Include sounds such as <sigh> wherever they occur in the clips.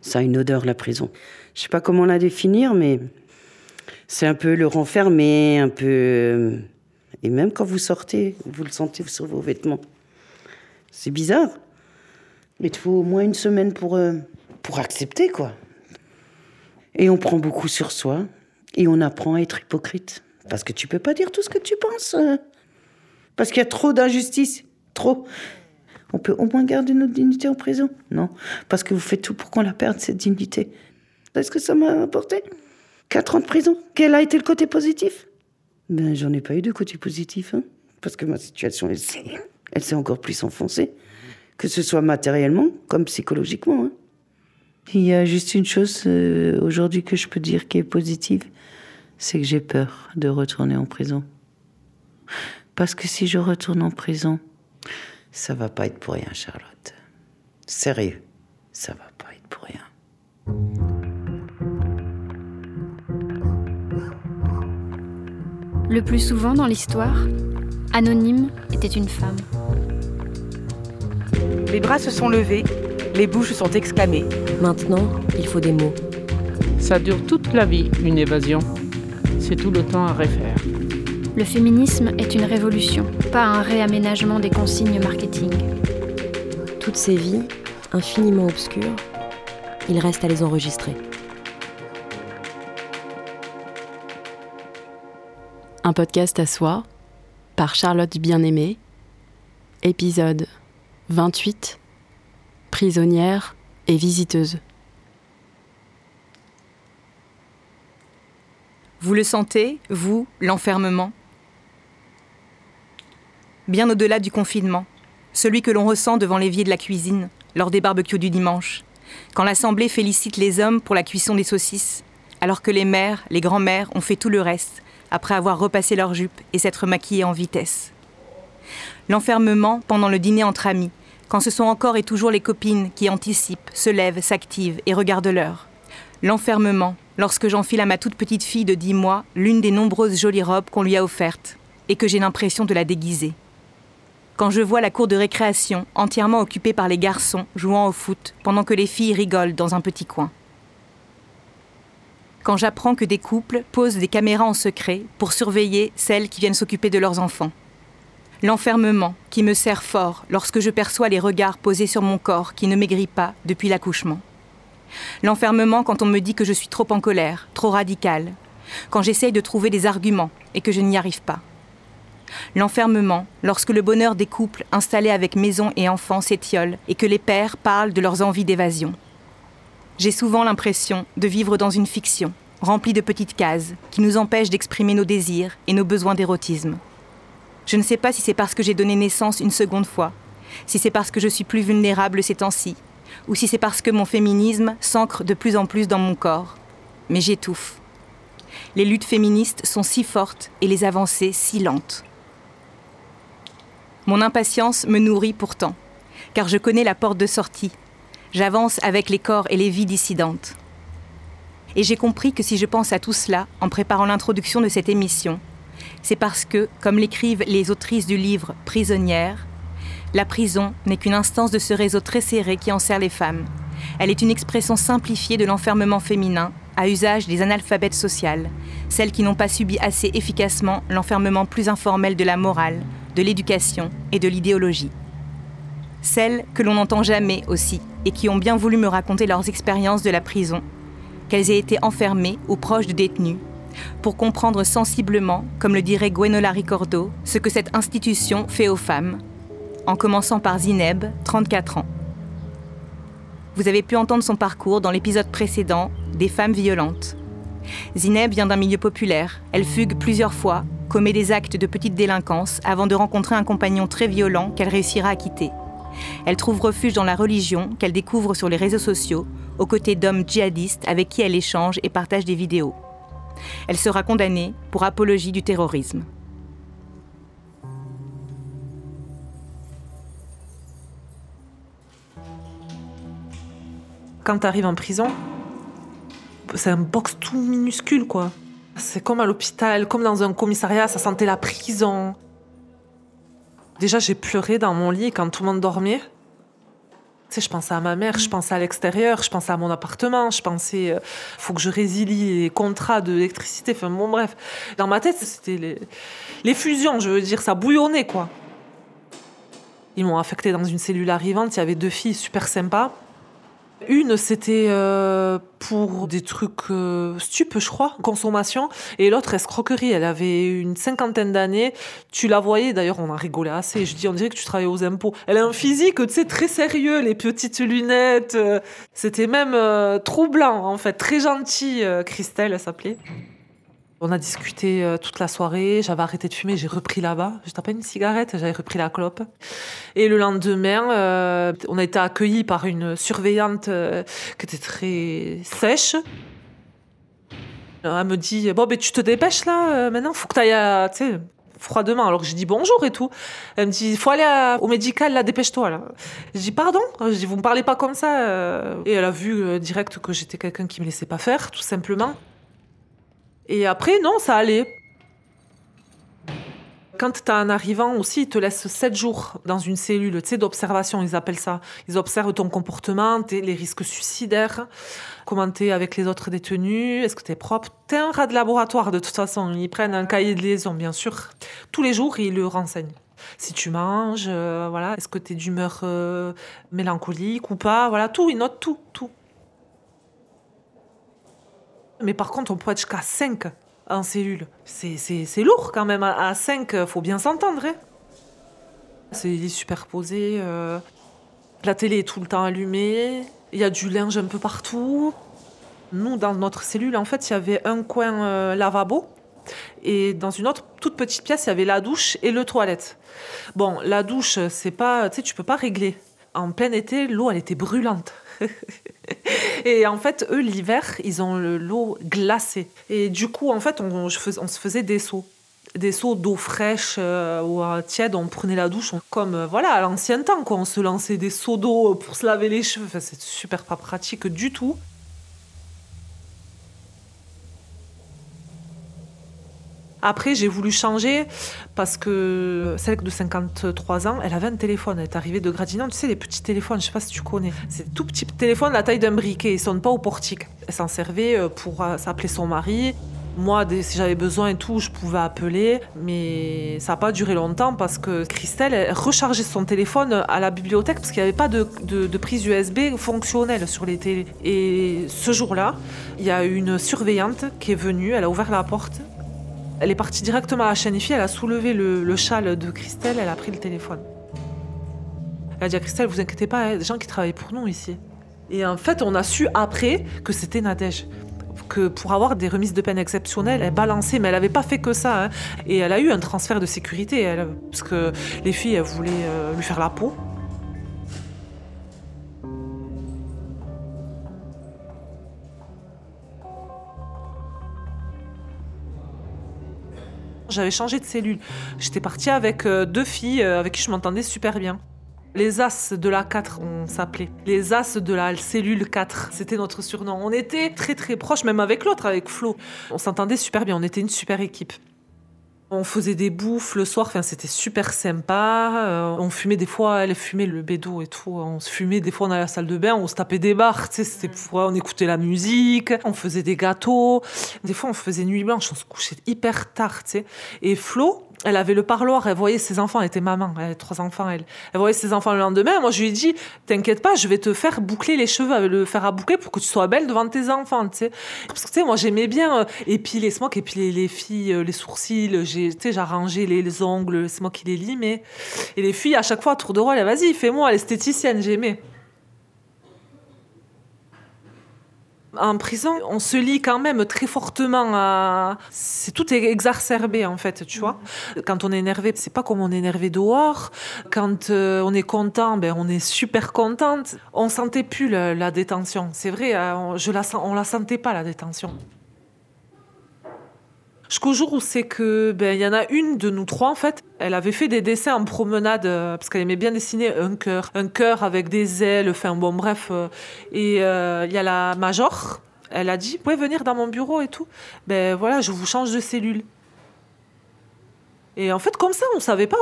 Ça a une odeur, la prison. Je sais pas comment la définir, mais c'est un peu le renfermé, un peu. Et même quand vous sortez, vous le sentez sur vos vêtements. C'est bizarre. Mais il faut au moins une semaine pour, euh, pour accepter, quoi. Et on prend beaucoup sur soi. Et on apprend à être hypocrite. Parce que tu peux pas dire tout ce que tu penses. euh. Parce qu'il y a trop d'injustice. Trop. On peut au moins garder notre dignité en prison Non? Parce que vous faites tout pour qu'on la perde, cette dignité. Est-ce que ça m'a apporté? Quatre ans de prison. Quel a été le côté positif? Ben, j'en ai pas eu de côté positif. hein. Parce que ma situation, elle s'est, encore plus enfoncée. Que ce soit matériellement comme psychologiquement. hein. Il y a juste une chose euh, aujourd'hui que je peux dire qui est positive, c'est que j'ai peur de retourner en prison. Parce que si je retourne en prison, ça va pas être pour rien, Charlotte. Sérieux, ça va pas être pour rien. Le plus souvent dans l'histoire, Anonyme était une femme. Les bras se sont levés, les bouches sont exclamées. Maintenant, il faut des mots. Ça dure toute la vie, une évasion. C'est tout le temps à refaire. Le féminisme est une révolution, pas un réaménagement des consignes marketing. Toutes ces vies, infiniment obscures, il reste à les enregistrer. Un podcast à soi, par Charlotte Bien-Aimée, épisode 28, prisonnière et visiteuse. Vous le sentez, vous, l'enfermement? Bien au-delà du confinement, celui que l'on ressent devant l'évier de la cuisine, lors des barbecues du dimanche, quand l'Assemblée félicite les hommes pour la cuisson des saucisses, alors que les mères, les grands-mères ont fait tout le reste, après avoir repassé leurs jupes et s'être maquillées en vitesse. L'enfermement pendant le dîner entre amis, quand ce sont encore et toujours les copines qui anticipent, se lèvent, s'activent et regardent l'heure. L'enfermement, lorsque j'enfile à ma toute petite fille de 10 mois l'une des nombreuses jolies robes qu'on lui a offertes et que j'ai l'impression de la déguiser. Quand je vois la cour de récréation entièrement occupée par les garçons jouant au foot pendant que les filles rigolent dans un petit coin. Quand j'apprends que des couples posent des caméras en secret pour surveiller celles qui viennent s'occuper de leurs enfants. L'enfermement qui me serre fort lorsque je perçois les regards posés sur mon corps qui ne maigrit pas depuis l'accouchement. L'enfermement quand on me dit que je suis trop en colère, trop radicale, quand j'essaye de trouver des arguments et que je n'y arrive pas. L'enfermement lorsque le bonheur des couples installés avec maison et enfants s'étiole et que les pères parlent de leurs envies d'évasion. J'ai souvent l'impression de vivre dans une fiction, remplie de petites cases, qui nous empêchent d'exprimer nos désirs et nos besoins d'érotisme. Je ne sais pas si c'est parce que j'ai donné naissance une seconde fois, si c'est parce que je suis plus vulnérable ces temps-ci, ou si c'est parce que mon féminisme s'ancre de plus en plus dans mon corps. Mais j'étouffe. Les luttes féministes sont si fortes et les avancées si lentes. Mon impatience me nourrit pourtant, car je connais la porte de sortie. J'avance avec les corps et les vies dissidentes. Et j'ai compris que si je pense à tout cela en préparant l'introduction de cette émission, c'est parce que, comme l'écrivent les autrices du livre Prisonnières, la prison n'est qu'une instance de ce réseau très serré qui enserre les femmes. Elle est une expression simplifiée de l'enfermement féminin à usage des analphabètes sociales, celles qui n'ont pas subi assez efficacement l'enfermement plus informel de la morale, de l'éducation et de l'idéologie. Celles que l'on n'entend jamais aussi et qui ont bien voulu me raconter leurs expériences de la prison, qu'elles aient été enfermées ou proches de détenus, pour comprendre sensiblement, comme le dirait Gwenola Ricordo, ce que cette institution fait aux femmes, en commençant par Zineb, 34 ans. Vous avez pu entendre son parcours dans l'épisode précédent des femmes violentes. Zineb vient d'un milieu populaire. Elle fugue plusieurs fois, commet des actes de petite délinquance avant de rencontrer un compagnon très violent qu'elle réussira à quitter. Elle trouve refuge dans la religion qu'elle découvre sur les réseaux sociaux, aux côtés d'hommes djihadistes avec qui elle échange et partage des vidéos. Elle sera condamnée pour apologie du terrorisme. Quand tu arrives en prison, c'est un box tout minuscule, quoi. C'est comme à l'hôpital, comme dans un commissariat, ça sentait la prison. Déjà, j'ai pleuré dans mon lit quand tout le monde dormait. Tu sais, je pensais à ma mère, je pensais à l'extérieur, je pensais à mon appartement, je pensais, euh, faut que je résilie les contrats d'électricité. Enfin, bon, bref. Dans ma tête, c'était les, les fusions, je veux dire, ça bouillonnait, quoi. Ils m'ont affecté dans une cellule arrivante, il y avait deux filles super sympas. Une, c'était euh, pour des trucs euh, stupes, je crois, consommation. Et l'autre, escroquerie. Elle avait une cinquantaine d'années. Tu la voyais, d'ailleurs, on a rigolé assez. Je dis, on dirait que tu travailles aux impôts. Elle a un physique, tu sais, très sérieux, les petites lunettes. euh, C'était même euh, troublant, en fait. Très gentille, Christelle, elle s'appelait. On a discuté euh, toute la soirée, j'avais arrêté de fumer, j'ai repris là-bas. Je tapais une cigarette, j'avais repris la clope. Et le lendemain, euh, on a été accueillis par une surveillante euh, qui était très sèche. Elle me dit Bon, ben, tu te dépêches là, maintenant, faut que tu ailles à. Froidement. Alors j'ai dit bonjour et tout. Elle me dit Faut aller au médical, là, dépêche-toi. Là. Je dis Pardon? Je dis Vous me parlez pas comme ça. Et elle a vu direct que j'étais quelqu'un qui me laissait pas faire, tout simplement. Et après, non, ça allait. Quand tu as un arrivant aussi, ils te laissent 7 jours dans une cellule d'observation, ils appellent ça. Ils observent ton comportement, les risques suicidaires, comment avec les autres détenus, est-ce que tu es propre? Tu es un rat de laboratoire de toute façon. Ils prennent un cahier de liaison, bien sûr. Tous les jours, ils le renseignent. Si tu manges, euh, voilà, est-ce que tu es d'humeur euh, mélancolique ou pas, voilà, tout, ils notent tout, tout. Mais par contre, on peut être jusqu'à 5 en cellule. C'est, lourd quand même. À 5, faut bien s'entendre. hein. C'est superposés. euh, La télé est tout le temps allumée. Il y a du linge un peu partout. Nous, dans notre cellule, en fait, il y avait un coin euh, lavabo. Et dans une autre toute petite pièce, il y avait la douche et le toilette. Bon, la douche, c'est pas, tu sais, tu peux pas régler. En plein été, l'eau, elle était brûlante. <laughs> <laughs> Et en fait, eux, l'hiver, ils ont le- l'eau glacée. Et du coup, en fait, on, on se faisait des seaux. Des seaux d'eau fraîche euh, ou euh, tiède, on prenait la douche comme euh, voilà à l'ancien temps quoi. On se lançait des seaux d'eau pour se laver les cheveux. Enfin, c'est super pas pratique du tout. Après, j'ai voulu changer parce que celle de 53 ans, elle avait un téléphone. Elle est arrivée de Gradignan. Tu sais, les petits téléphones, je sais pas si tu connais. C'est des tout petits téléphones, la taille d'un briquet. Ils sonnent pas au portique. Elle s'en servait euh, pour euh, s'appeler son mari. Moi, si j'avais besoin et tout, je pouvais appeler. Mais ça n'a pas duré longtemps parce que Christelle, elle rechargeait son téléphone à la bibliothèque parce qu'il n'y avait pas de, de- de prise USB fonctionnelle sur les télés. Et ce jour-là, il y a une surveillante qui est venue. Elle a ouvert la porte. Elle est partie directement à la chaîne IFI, elle a soulevé le, le châle de Christelle, elle a pris le téléphone. Elle a dit à Christelle, vous inquiétez pas, il y a des gens qui travaillent pour nous ici. Et en fait, on a su après que c'était Nadège. Que pour avoir des remises de peine exceptionnelles, elle balançait, mais elle n'avait pas fait que ça. hein. Et elle a eu un transfert de sécurité, parce que les filles, elles voulaient euh, lui faire la peau. J'avais changé de cellule. J'étais partie avec euh, deux filles euh, avec qui je m'entendais super bien. Les As de la 4, on s'appelait. Les As de la cellule 4, c'était notre surnom. On était très très proches, même avec l'autre, avec Flo. On s'entendait super bien, on était une super équipe. On faisait des bouffes le soir, enfin, c'était super sympa. Euh, on fumait des fois, elle fumait le bédo et tout. On se fumait des fois dans la salle de bain, on se tapait des barres, tu sais, c'était pour, on écoutait la musique, on faisait des gâteaux. Des fois, on faisait nuit blanche, on se couchait hyper tard, tu sais. Et Flo, elle avait le parloir, elle voyait ses enfants, elle était maman, elle avait trois enfants, elle. Elle voyait ses enfants le lendemain. Moi, je lui ai dit, t'inquiète pas, je vais te faire boucler les cheveux, avec le faire à boucler pour que tu sois belle devant tes enfants, tu sais. Parce que, tu sais, moi, j'aimais bien euh, épiler, c'est moi qui les filles, euh, les sourcils, j'ai, tu sais, j'arrangeais les, les ongles, c'est moi qui les limais. Et les filles, à chaque fois, à tour de rôle, vas-y, fais-moi, l'esthéticienne, j'aimais. En prison, on se lie quand même très fortement à. C'est tout est exacerbé en fait, tu vois. Quand on est énervé, c'est pas comme on est énervé dehors. Quand euh, on est content, ben on est super contente. On sentait plus la, la détention. C'est vrai, hein, on, je la, on la sentait pas la détention. Jusqu'au jour où c'est que, ben, il y en a une de nous trois, en fait, elle avait fait des dessins en promenade, euh, parce qu'elle aimait bien dessiner un cœur. Un cœur avec des ailes, enfin, bon, bref. euh, et euh, il y a la major, elle a dit, vous pouvez venir dans mon bureau et tout. Ben voilà, je vous change de cellule. Et en fait, comme ça, on savait pas,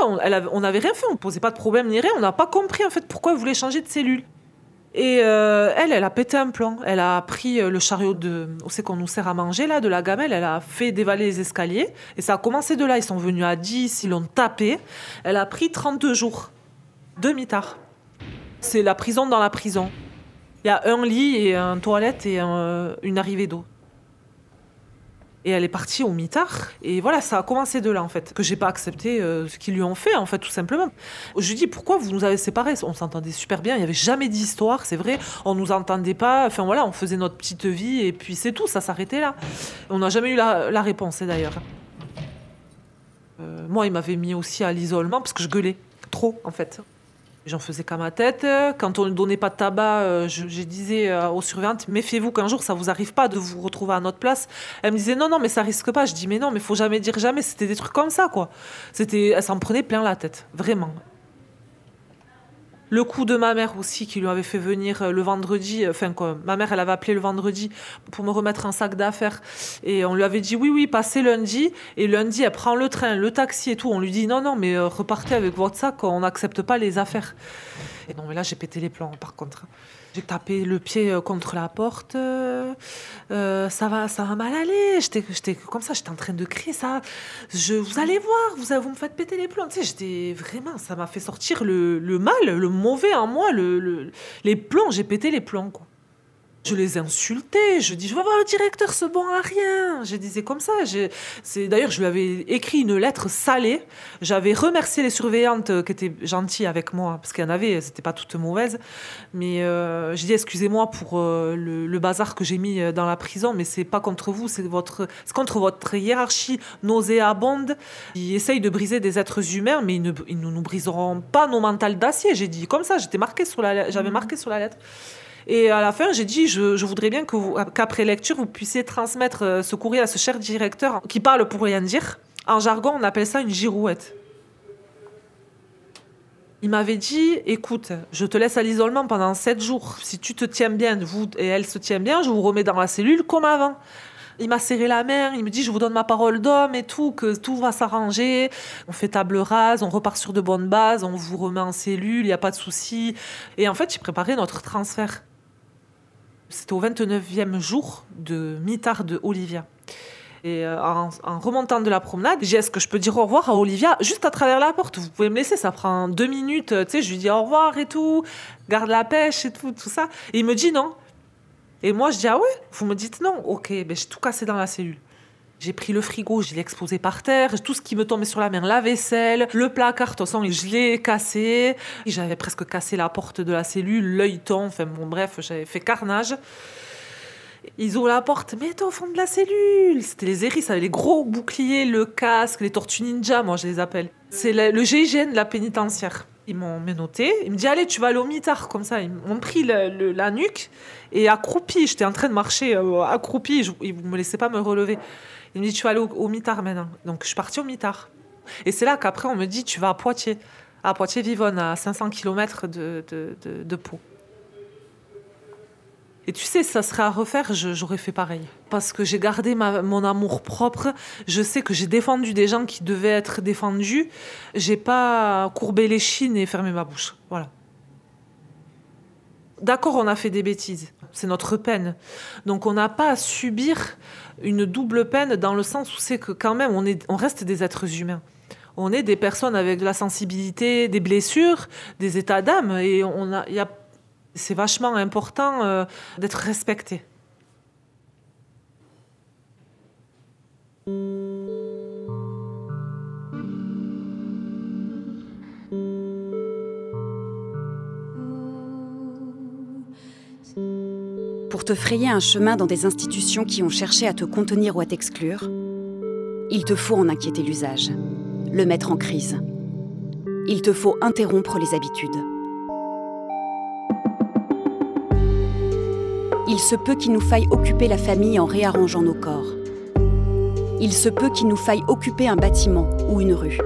on, n'avait rien fait, on posait pas de problème ni rien, on n'a pas compris, en fait, pourquoi elle voulait changer de cellule. Et euh, elle, elle a pété un plomb. Elle a pris euh, le chariot de, c'est qu'on nous sert à manger là, de la gamelle. Elle a fait dévaler les escaliers. Et ça a commencé de là. Ils sont venus à 10, ils l'ont tapé. Elle a pris 32 jours, demi-tard. C'est la prison dans la prison. Il y a un lit et une toilette et un- une arrivée d'eau. Et elle est partie au mitard. Et voilà, ça a commencé de là, en fait. Que j'ai pas accepté euh, ce qu'ils lui ont fait, en fait, tout simplement. Je lui dis, pourquoi vous nous avez séparés? On s'entendait super bien, il y avait jamais d'histoire, c'est vrai. On nous entendait pas. Enfin voilà, on faisait notre petite vie et puis c'est tout, ça s'arrêtait là. On n'a jamais eu la, la réponse, hein, d'ailleurs. Euh, moi, il m'avait mis aussi à l'isolement parce que je gueulais trop, en fait. J'en faisais qu'à ma tête. Quand on ne donnait pas de tabac, euh, je, disais euh, aux surveillantes méfiez-vous qu'un jour ça vous arrive pas de vous retrouver à notre place. Elle me disait non, non, mais ça risque pas. Je dis mais non, mais faut jamais dire jamais. C'était des trucs comme ça, quoi. C'était, elle s'en prenait plein la tête, vraiment. Le coup de ma mère aussi, qui lui avait fait venir euh, le vendredi, euh, enfin quoi, ma mère elle avait appelé le vendredi pour me remettre un sac d'affaires et on lui avait dit oui oui passez lundi et lundi elle prend le train, le taxi et tout, on lui dit non non mais euh, repartez avec votre sac, on n'accepte pas les affaires. Et non mais là j'ai pété les plombs par contre. J'ai tapé le pied euh, contre la porte, euh, euh, ça va ça va mal aller, j'étais j'étais comme ça, j'étais en train de crier ça, je vous allez voir, vous, vous me faites péter les plombs, tu sais j'étais vraiment, ça m'a fait sortir le, mal, le mauvais en moi, le, le- les plombs, j'ai pété les plombs quoi. Je les insultais, je dis je vais voir le directeur, ce bon à rien. Je disais comme ça. C'est d'ailleurs je lui avais écrit une lettre salée. J'avais remercié les surveillantes euh, qui étaient gentilles avec moi parce qu'il y en avait, c'était pas toutes mauvaises. Mais euh, j'ai dit excusez-moi pour euh, le, le bazar que j'ai mis euh, dans la prison, mais c'est pas contre vous, c'est votre, c'est contre votre hiérarchie nauséabonde. Ils essayent de briser des êtres humains, mais ils ne, ils ne nous briseront pas nos mentales d'acier. J'ai dit comme ça, j'étais marqué sur la, j'avais marqué sur la lettre. Et à la fin, j'ai dit, je, voudrais bien qu'après lecture, vous puissiez transmettre euh, ce courrier à ce cher directeur qui parle pour rien dire. En jargon, on appelle ça une girouette. Il m'avait dit, écoute, je te laisse à l'isolement pendant sept jours. Si tu te tiens bien, vous et elle se tient bien, je vous remets dans la cellule comme avant. Il m'a serré la main, il me dit, je vous donne ma parole d'homme et tout, que tout va s'arranger. On fait table rase, on repart sur de bonnes bases, on vous remet en cellule, il n'y a pas de souci. Et en fait, il préparait notre transfert. C'était au 29e jour de mitard de Olivia. Et euh, en, remontant de la promenade, j'ai est-ce que je peux dire au revoir à Olivia juste à travers la porte? Vous pouvez me laisser, ça prend deux minutes. Tu sais, je lui dis au revoir et tout, garde la pêche et tout, tout ça. Et il me dit non. Et moi, je dis ah ouais? Vous me dites non? Ok, ben, j'ai tout cassé dans la cellule. J'ai pris le frigo, je l'ai exposé par terre, tout ce qui me tombait sur la main, la vaisselle, le placard, de toute je l'ai cassé. J'avais presque cassé la porte de la cellule, l'œil tombe, enfin bon, bref, j'avais fait carnage. Ils ouvrent la porte, mais t'es au fond de la cellule. C'était les hérisses avec les gros boucliers, le casque, les tortues ninja, moi je les appelle. C'est le, GIGN de la pénitentiaire. Ils m'ont menotté. Ils me disent Allez, tu vas aller au mitard, comme ça. Ils m'ont pris la nuque et accroupi. J'étais en train de marcher euh, accroupi. Ils ne me laissaient pas me relever. Ils me disent Tu vas aller au, mitard maintenant. Donc je suis partie au mitard. Et c'est là qu'après, on me dit Tu vas à Poitiers. À Poitiers-Vivonne, à 500 km de, de, de, Pau. Et tu sais, ça serait à refaire, j'aurais fait pareil. Parce que j'ai gardé mon amour propre. Je sais que j'ai défendu des gens qui devaient être défendus. J'ai pas courbé les chines et fermé ma bouche. Voilà. D'accord, on a fait des bêtises. C'est notre peine. Donc on n'a pas à subir une double peine dans le sens où c'est que quand même, on, est, on reste des êtres humains. On est des personnes avec de la sensibilité, des blessures, des états d'âme. Et on a c'est vachement important euh, d'être respecté. Pour te frayer un chemin dans des institutions qui ont cherché à te contenir ou à t'exclure, il te faut en inquiéter l'usage, le mettre en crise. Il te faut interrompre les habitudes. Il se peut qu'il nous faille occuper la famille en réarrangeant nos corps. Il se peut qu'il nous faille occuper un bâtiment ou une rue.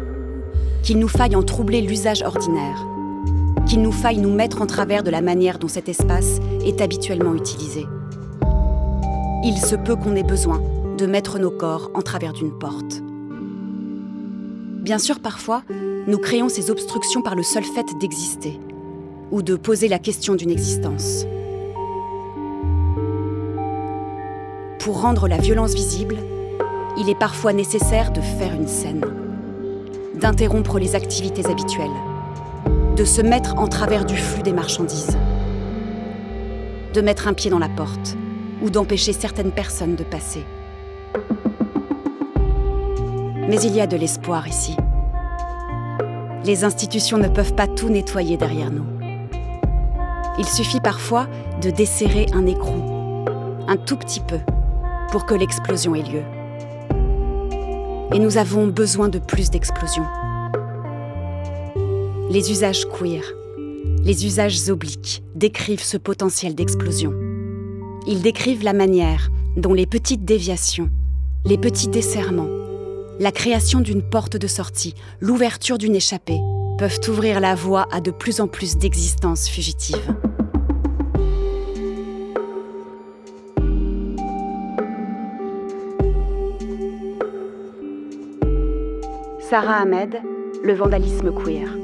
Qu'il nous faille en troubler l'usage ordinaire. Qu'il nous faille nous mettre en travers de la manière dont cet espace est habituellement utilisé. Il se peut qu'on ait besoin de mettre nos corps en travers d'une porte. Bien sûr, parfois, nous créons ces obstructions par le seul fait d'exister. ou de poser la question d'une existence. Pour rendre la violence visible, il est parfois nécessaire de faire une scène, d'interrompre les activités habituelles, de se mettre en travers du flux des marchandises, de mettre un pied dans la porte ou d'empêcher certaines personnes de passer. Mais il y a de l'espoir ici. Les institutions ne peuvent pas tout nettoyer derrière nous. Il suffit parfois de desserrer un écrou, un tout petit peu, pour que l'explosion ait lieu. Et nous avons besoin de plus d'explosions. Les usages queer, les usages obliques décrivent ce potentiel d'explosion. Ils décrivent la manière dont les petites déviations, les petits desserrements, la création d'une porte de sortie, l'ouverture d'une échappée peuvent ouvrir la voie à de plus en plus d'existences fugitives. Sarah Ahmed, le vandalisme queer.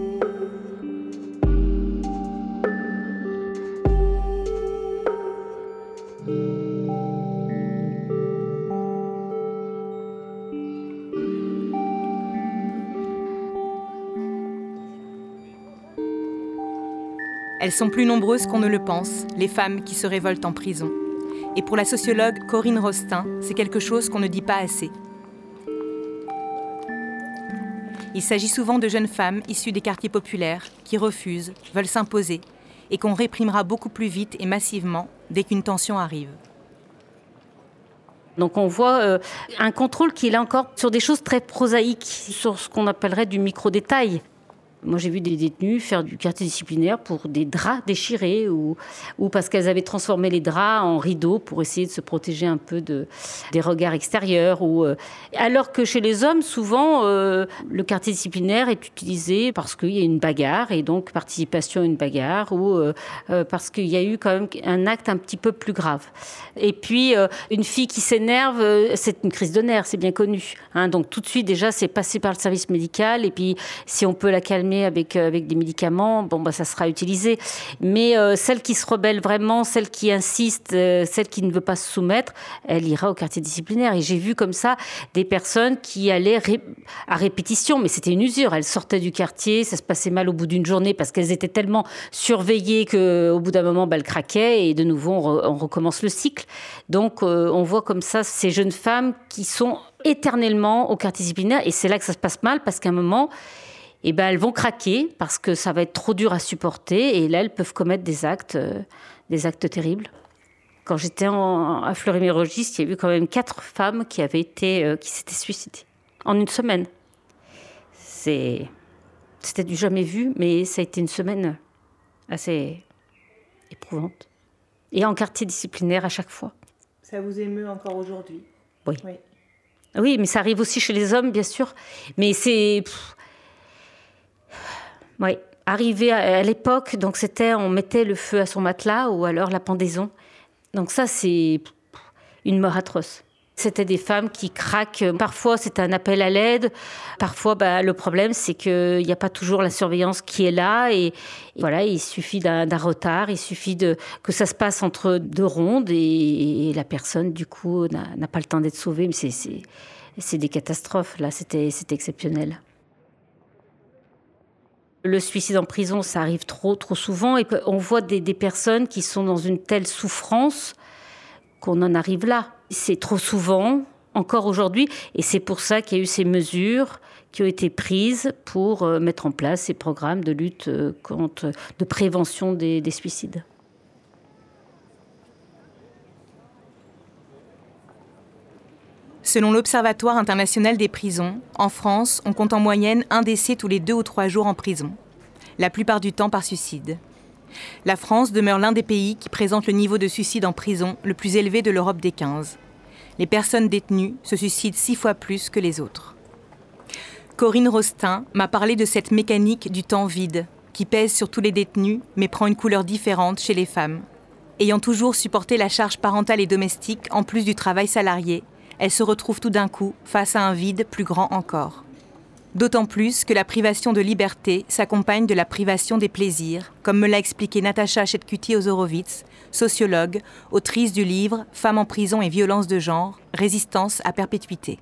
Elles sont plus nombreuses qu'on ne le pense, les femmes qui se révoltent en prison. Et pour la sociologue Corinne Rostin, c'est quelque chose qu'on ne dit pas assez. Il s'agit souvent de jeunes femmes issues des quartiers populaires qui refusent, veulent s'imposer, et qu'on réprimera beaucoup plus vite et massivement dès qu'une tension arrive. Donc on voit euh, un contrôle qui est là encore sur des choses très prosaïques, sur ce qu'on appellerait du micro-détail. Moi, j'ai vu des détenus faire du quartier disciplinaire pour des draps déchirés ou, ou parce qu'elles avaient transformé les draps en rideaux pour essayer de se protéger un peu de, des regards extérieurs. Ou, euh, alors que chez les hommes, souvent, euh, le quartier disciplinaire est utilisé parce qu'il y a une bagarre et donc participation à une bagarre ou euh, parce qu'il y a eu quand même un acte un petit peu plus grave. Et puis, une fille qui s'énerve, c'est une crise de nerfs, c'est bien connu. Hein. donc tout de suite, déjà, c'est passé par le service médical et puis si on peut la calmer, avec, euh, avec des médicaments, bon, bah, ça sera utilisé. Mais euh, celle qui se rebelle vraiment, celle qui insiste, euh, celle qui ne veut pas se soumettre, elle ira au quartier disciplinaire. Et j'ai vu comme ça des personnes qui allaient à répétition, mais c'était une usure. Elles sortaient du quartier, ça se passait mal au bout d'une journée parce qu'elles étaient tellement surveillées qu'au bout d'un moment, bah, elles craquaient et de nouveau, on, recommence le cycle. Donc, on voit comme ça ces jeunes femmes qui sont éternellement au quartier disciplinaire et c'est là que ça se passe mal parce qu'à un moment, eh ben, elles vont craquer parce que ça va être trop dur à supporter et là, elles peuvent commettre des actes, euh, des actes terribles. Quand j'étais à Fleury-Mérogis, il y a eu quand même quatre femmes qui avaient été, euh, qui s'étaient suicidées en une semaine. C'est, c'était du jamais vu, mais ça a été une semaine assez éprouvante. Et en quartier disciplinaire à chaque fois. Ça vous émeut encore aujourd'hui? Oui. oui. oui. mais ça arrive aussi chez les hommes, bien sûr. Mais c'est. Oui, arrivé à, l'époque, donc c'était on mettait le feu à son matelas ou alors la pendaison. Donc ça, c'est une mort atroce. C'était des femmes qui craquent. Parfois, c'est un appel à l'aide. Parfois, bah, le problème, c'est qu'il n'y a pas toujours la surveillance qui est là. Et, voilà, il suffit d'un retard. Il suffit de, que ça se passe entre deux rondes et, la personne, du coup, n'a pas le temps d'être sauvée. Mais c'est des catastrophes. Là, c'était exceptionnel. Le suicide en prison, ça arrive trop, trop souvent. Et on voit des, personnes qui sont dans une telle souffrance qu'on en arrive là. C'est trop souvent, encore aujourd'hui. Et c'est pour ça qu'il y a eu ces mesures qui ont été prises pour euh, mettre en place ces programmes de lutte euh, contre, de prévention des, des suicides. Selon l'Observatoire international des prisons, en France, on compte en moyenne un décès tous les deux ou trois jours en prison, la plupart du temps par suicide. La France demeure l'un des pays qui présente le niveau de suicide en prison le plus élevé de l'Europe des 15. Les personnes détenues se suicident six fois plus que les autres. Corinne Rostin m'a parlé de cette mécanique du temps vide qui pèse sur tous les détenus mais prend une couleur différente chez les femmes. Ayant toujours supporté la charge parentale et domestique en plus du travail salarié, elle se retrouve tout d'un coup face à un vide plus grand encore. D'autant plus que la privation de liberté s'accompagne de la privation des plaisirs, comme me l'a expliqué Natacha Chetkuti-Ozorowitz, sociologue, autrice du livre Femmes en prison et violences de genre, résistance à perpétuité.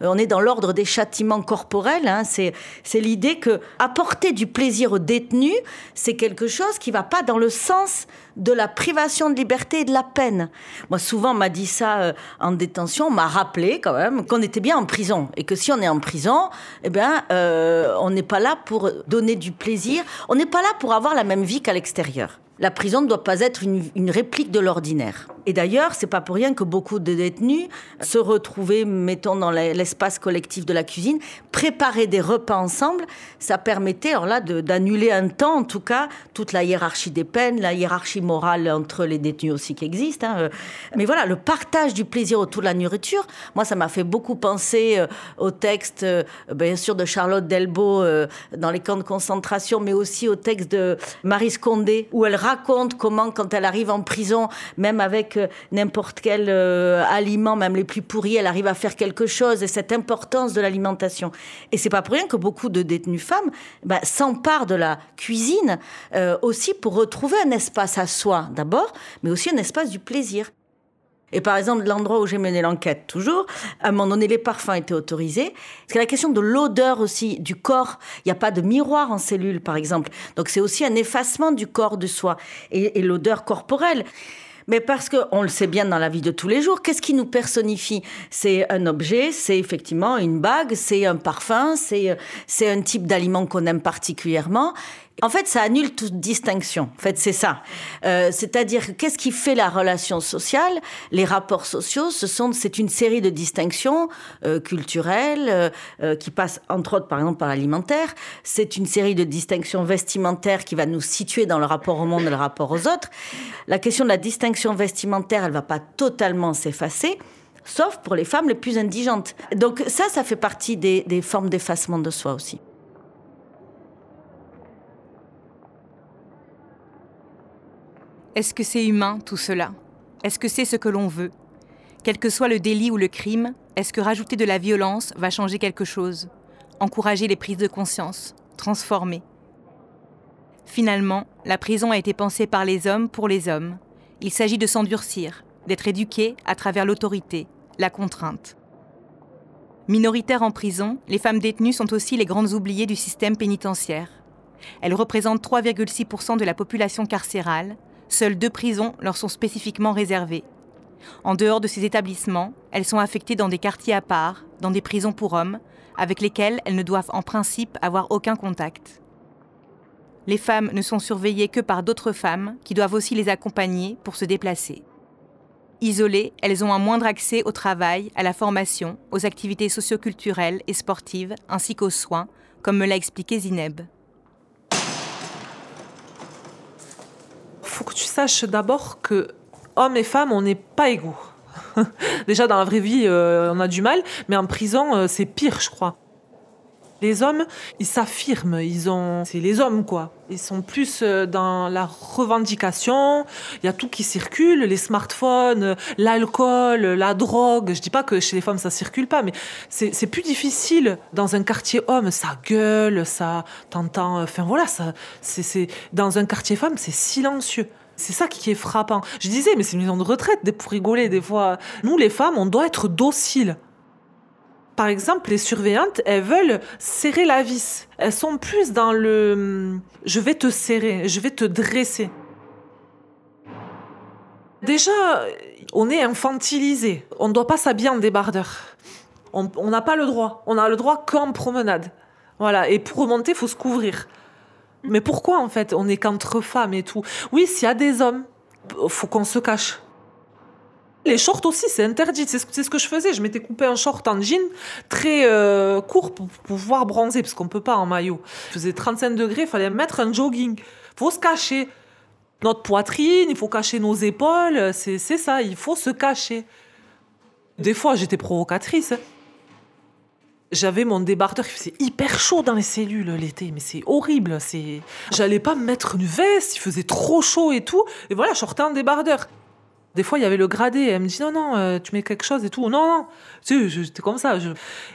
On est dans l'ordre des châtiments corporels. Hein. C'est, l'idée que apporter du plaisir aux détenus, c'est quelque chose qui va pas dans le sens de la privation de liberté et de la peine. Moi, souvent, on m'a dit ça euh, en détention, on m'a rappelé quand même qu'on était bien en prison et que si on est en prison, eh bien, euh, on n'est pas là pour donner du plaisir, on n'est pas là pour avoir la même vie qu'à l'extérieur. La prison ne doit pas être une, réplique de l'ordinaire. Et d'ailleurs, c'est pas pour rien que beaucoup de détenus se retrouvaient, mettons, dans l'espace collectif de la cuisine, préparer des repas ensemble. Ça permettait, alors là, d'annuler un temps, en tout cas, toute la hiérarchie des peines, la hiérarchie morale entre les détenus aussi qui existent. Hein. Mais voilà, le partage du plaisir autour de la nourriture, moi, ça m'a fait beaucoup penser euh, au texte, euh, bien sûr, de Charlotte Delbo euh, dans les camps de concentration, mais aussi au texte de Marie Scondé, où elle raconte comment, quand elle arrive en prison, même avec n'importe quel euh, aliment, même les plus pourris, elle arrive à faire quelque chose et cette importance de l'alimentation. Et c'est pas pour rien que beaucoup de détenues femmes bah, s'emparent de la cuisine euh, aussi pour retrouver un espace à soi d'abord, mais aussi un espace du plaisir. Et par exemple, l'endroit où j'ai mené l'enquête, toujours, à un moment donné, les parfums étaient autorisés. C'est la question de l'odeur aussi du corps. Il n'y a pas de miroir en cellule, par exemple. Donc c'est aussi un effacement du corps de soi et l'odeur corporelle. Mais parce qu'on le sait bien dans la vie de tous les jours, qu'est-ce qui nous personnifie? C'est un objet, c'est effectivement une bague, c'est un parfum, c'est un type d'aliment qu'on aime particulièrement. En fait, ça annule toute distinction. En fait, c'est ça. Euh, c'est-à-dire, qu'est-ce qui fait la relation sociale? Les rapports sociaux, ce sont, c'est une série de distinctions euh, culturelles euh, qui passent, entre autres, par exemple, par l'alimentaire. C'est une série de distinctions vestimentaires qui va nous situer dans le rapport au monde et le rapport aux autres. La question de la distinction vestimentaire, elle va pas totalement s'effacer sauf pour les femmes les plus indigentes. Donc ça, ça fait partie des formes d'effacement de soi aussi. Est-ce que c'est humain tout cela? Est-ce que c'est ce que l'on veut? Quel que soit le délit ou le crime, est-ce que rajouter de la violence va changer quelque chose? Encourager les prises de conscience? Transformer? Finalement, la prison a été pensée par les hommes pour les hommes. Il s'agit de s'endurcir, d'être éduqué à travers l'autorité, la contrainte. Minoritaires en prison, les femmes détenues sont aussi les grandes oubliées du système pénitentiaire. Elles représentent 3,6% de la population carcérale, Seules deux prisons leur sont spécifiquement réservées. En dehors de ces établissements, elles sont affectées dans des quartiers à part, dans des prisons pour hommes, avec lesquels elles ne doivent en principe avoir aucun contact. Les femmes ne sont surveillées que par d'autres femmes qui doivent aussi les accompagner pour se déplacer. Isolées, elles ont un moindre accès au travail, à la formation, aux activités socioculturelles et sportives, ainsi qu'aux soins, comme me l'a expliqué Zineb. Faut que tu saches d'abord que hommes et femmes, on n'est pas égaux. <laughs> Déjà, dans la vraie vie, euh, on a du mal, mais en prison, euh, c'est pire, je crois. Les hommes, ils s'affirment, ils ont, c'est les hommes quoi. Ils sont plus euh, dans la revendication. Il y a tout qui circule, les smartphones, l'alcool, la drogue. Je dis pas que chez les femmes ça circule pas, mais c'est plus difficile dans un quartier homme. Ça gueule, ça t'entends. Enfin voilà, ça, c'est dans un quartier femme, c'est silencieux. C'est ça qui est frappant. Je disais, mais c'est une maison de retraite, pour rigoler des fois. Nous, les femmes, on doit être dociles. Par exemple, les surveillantes, elles veulent serrer la vis. Elles sont plus dans le je vais te serrer, je vais te dresser. Déjà, on est infantilisé. On ne doit pas s'habiller en débardeur. On n'a pas le droit. On a le droit qu'en promenade. Voilà. Et pour remonter, faut se couvrir. Mais pourquoi en fait On est qu'entre femmes et tout? Oui, s'il y a des hommes, faut qu'on se cache. Les shorts aussi, c'est interdit. C'est ce, que je faisais. Je m'étais coupé un short en jean très euh, court pour, pouvoir bronzer, parce qu'on peut pas en maillot. Il faisait 35 degrés, il fallait mettre un jogging. faut se cacher. Notre poitrine, il faut cacher nos épaules. C'est ça, il faut se cacher. Des fois, j'étais provocatrice. Hein. J'avais mon débardeur, il faisait hyper chaud dans les cellules l'été, mais c'est horrible. J'allais pas me mettre une veste, il faisait trop chaud et tout. Et voilà, je sortais en débardeur. Des fois, il y avait le gradé. Elle me dit non, non, euh, tu mets quelque chose et tout. Non, non. Tu comme ça.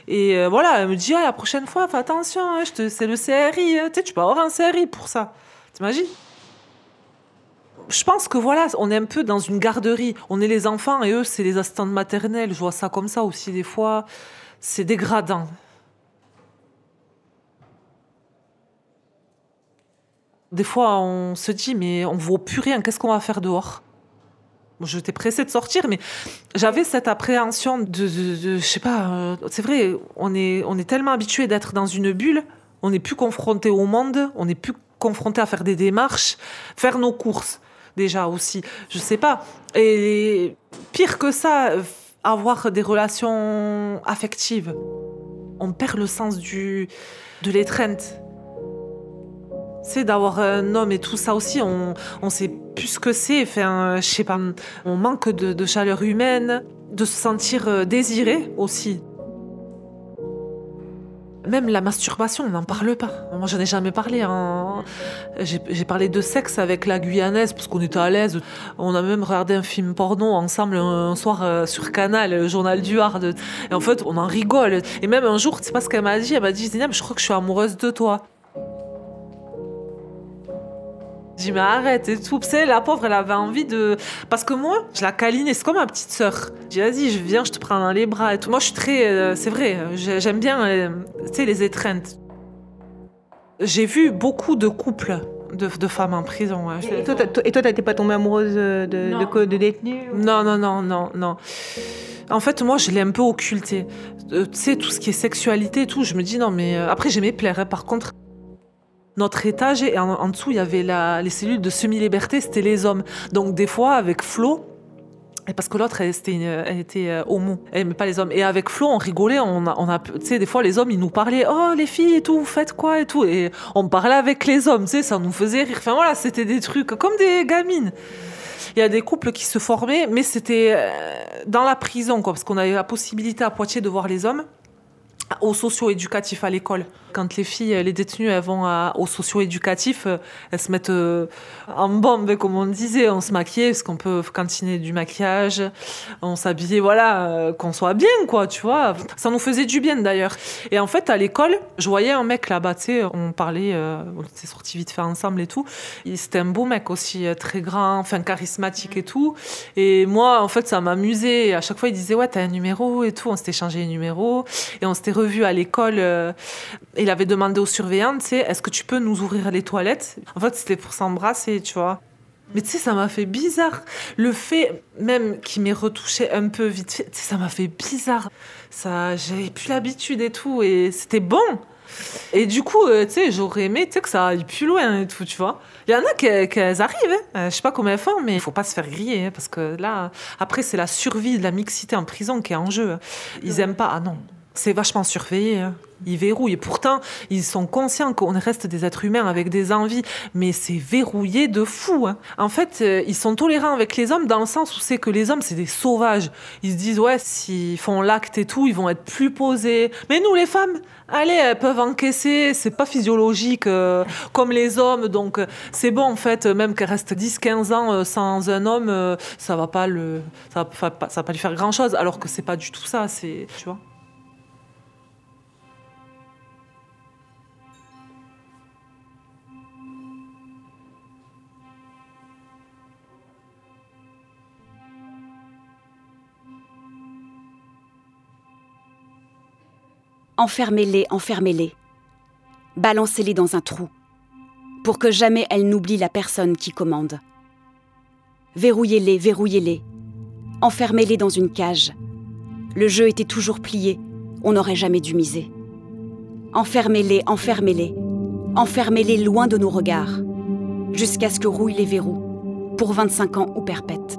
Et euh, voilà, elle me dit ah, la prochaine fois, fais attention, hein, c'est le CRI. hein. Tu sais, tu peux avoir un CRI pour ça. T'imagines? Je pense que voilà, on est un peu dans une garderie. On est les enfants et eux, c'est les assistantes maternelles. Je vois ça comme ça aussi des fois. C'est dégradant. Des fois, on se dit, mais on vaut plus rien, qu'est-ce qu'on va faire dehors? J'étais pressée de sortir, mais j'avais cette appréhension de, de- je sais pas, euh, c'est vrai, on est, on est tellement habitué d'être dans une bulle, on n'est plus confronté au monde, on n'est plus confronté à faire des démarches, faire nos courses déjà aussi, je sais pas. Et pire que ça, avoir des relations affectives. On perd le sens du, de l'étreinte c'est d'avoir un homme et tout ça aussi, on, on sait plus ce que c'est. Enfin, je sais pas, on manque de, chaleur humaine, de se sentir euh, désiré aussi. Même la masturbation, on n'en parle pas. Moi, j'en ai jamais parlé. hein. J'ai parlé de sexe avec la Guyanaise parce qu'on était à l'aise. On a même regardé un film porno ensemble un, un soir euh, sur Canal, le journal du Hard. Et en fait, on en rigole. Et même un jour, sais pas ce qu'elle m'a dit Elle m'a dit Zénab, je crois que je suis amoureuse de toi. Dis mais arrête et tout. Tu sais, la pauvre, elle avait envie de... Parce que moi, je la câline c'est comme ma petite sœur. Dis vas-y, je viens, je te prends dans les bras et tout. Moi, je suis très... euh, c'est vrai, j'ai- j'aime bien, euh, tu sais, les étreintes. J'ai vu beaucoup de couples de, de femmes en prison. ouais. Et toi, et toi, t'étais pas tombée amoureuse de, de, détenus Non, non, non, non, non. En fait, moi, je l'ai un peu occulté. Euh, tu sais, tout ce qui est sexualité et tout, je me dis non, mais euh, après, j'aimais plaire. hein. Par contre, notre étage, et en, dessous, il y avait la- les cellules de semi-liberté, c'était les hommes. Donc, des fois, avec Flo, et parce que l'autre, elle, elle était euh, homo, elle aimait pas les hommes. Et avec Flo, on rigolait, on on a, tu sais, des fois, les hommes, ils nous parlaient, oh, les filles et tout, vous faites quoi et tout? Et on parlait avec les hommes, tu sais, ça nous faisait rire. Enfin, voilà, c'était des trucs comme des gamines. Il y a des couples qui se formaient, mais c'était euh, dans la prison, quoi, parce qu'on avait la possibilité à Poitiers de voir les hommes au socio-éducatif à l'école. Quand les filles, les détenues, elles vont à- au socio-éducatif, euh, elles se mettent euh, en bombe, comme on disait. On se maquillait, parce qu'on peut cantiner du maquillage. On s'habillait, voilà, euh, qu'on soit bien, quoi, tu vois. Ça nous faisait du bien, d'ailleurs. Et en fait, à l'école, je voyais un mec là-bas, tu sais, on parlait, euh, on était sortis vite fait ensemble et tout. C'était un beau mec aussi, euh, très grand, enfin charismatique et tout. Et moi, en fait, ça m'amusait. À chaque fois, il disait, ouais, t'as un numéro et tout. On s'était échangé les numéros. Et on s'était revus à l'école. Il avait demandé aux surveillants, tu sais, est-ce que tu peux nous ouvrir les toilettes? En fait, c'était pour s'embrasser, tu vois. Mais tu sais, ça m'a fait bizarre. Le fait même qu'il m'ait retouché un peu vite fait, ça m'a fait bizarre. Ça, j'avais plus l'habitude et tout. Et c'était bon. Et du coup, euh, tu sais, j'aurais aimé que ça aille plus loin et tout, tu vois. Il y en a qui, arrivent, hein. Euh, je sais pas comment elles font, mais il faut pas se faire griller, hein, parce que là, après, c'est la survie de la mixité en prison qui est en jeu. Ils aiment pas, ah non, c'est vachement surveillé. hein. Ils verrouillent. Et pourtant, ils sont conscients qu'on reste des êtres humains avec des envies, mais c'est verrouillé de fou. hein. En fait, euh, ils sont tolérants avec les hommes dans le sens où c'est que les hommes, c'est des sauvages. Ils se disent, ouais, s'ils font l'acte et tout, ils vont être plus posés. Mais nous, les femmes, allez, elles peuvent encaisser, c'est pas physiologique euh, comme les hommes, donc euh, c'est bon en fait, même qu'elle reste 10-15 ans sans un homme, ça va pas le, ça va pas, ça va pas lui faire grand chose, alors que c'est pas du tout ça, tu vois. Enfermez-les, enfermez-les. Balancez-les dans un trou, pour que jamais elles n'oublient la personne qui commande. Verrouillez-les, verrouillez-les. Enfermez-les dans une cage. Le jeu était toujours plié, on n'aurait jamais dû miser. Enfermez-les, enfermez-les. Enfermez-les loin de nos regards, jusqu'à ce que rouillent les verrous, pour 25 ans ou perpète.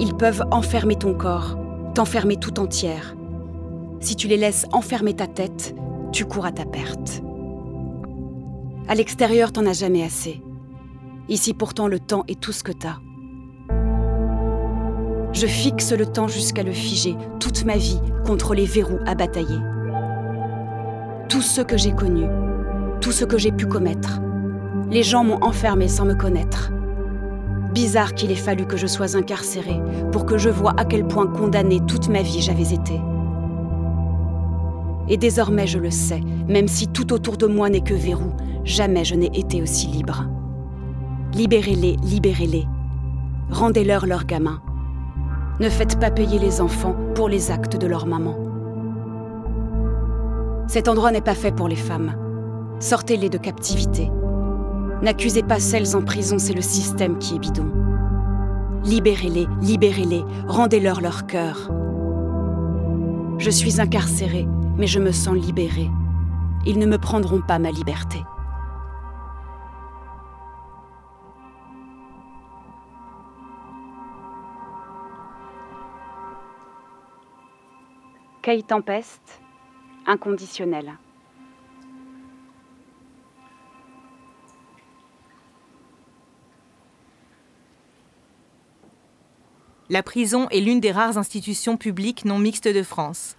Ils peuvent enfermer ton corps, t'enfermer tout entière. Si tu les laisses enfermer ta tête, tu cours à ta perte. À l'extérieur, t'en as jamais assez. Ici pourtant, le temps est tout ce que t'as. Je fixe le temps jusqu'à le figer, toute ma vie, contre les verrous à batailler. Tout ce que j'ai connu, tout ce que j'ai pu commettre. Les gens m'ont enfermé sans me connaître. Bizarre qu'il ait fallu que je sois incarcérée pour que je voie à quel point condamnée toute ma vie j'avais été. Et désormais je le sais, même si tout autour de moi n'est que verrou, jamais je n'ai été aussi libre. Libérez-les, libérez-les. Rendez-leur leurs gamins. Ne faites pas payer les enfants pour les actes de leur maman. Cet endroit n'est pas fait pour les femmes. Sortez-les de captivité. N'accusez pas celles en prison, c'est le système qui est bidon. Libérez-les, libérez-les, rendez-leur leur cœur. Je suis incarcérée, mais je me sens libérée. Ils ne me prendront pas ma liberté. Kay Tempest, inconditionnel. La prison est l'une des rares institutions publiques non mixtes de France.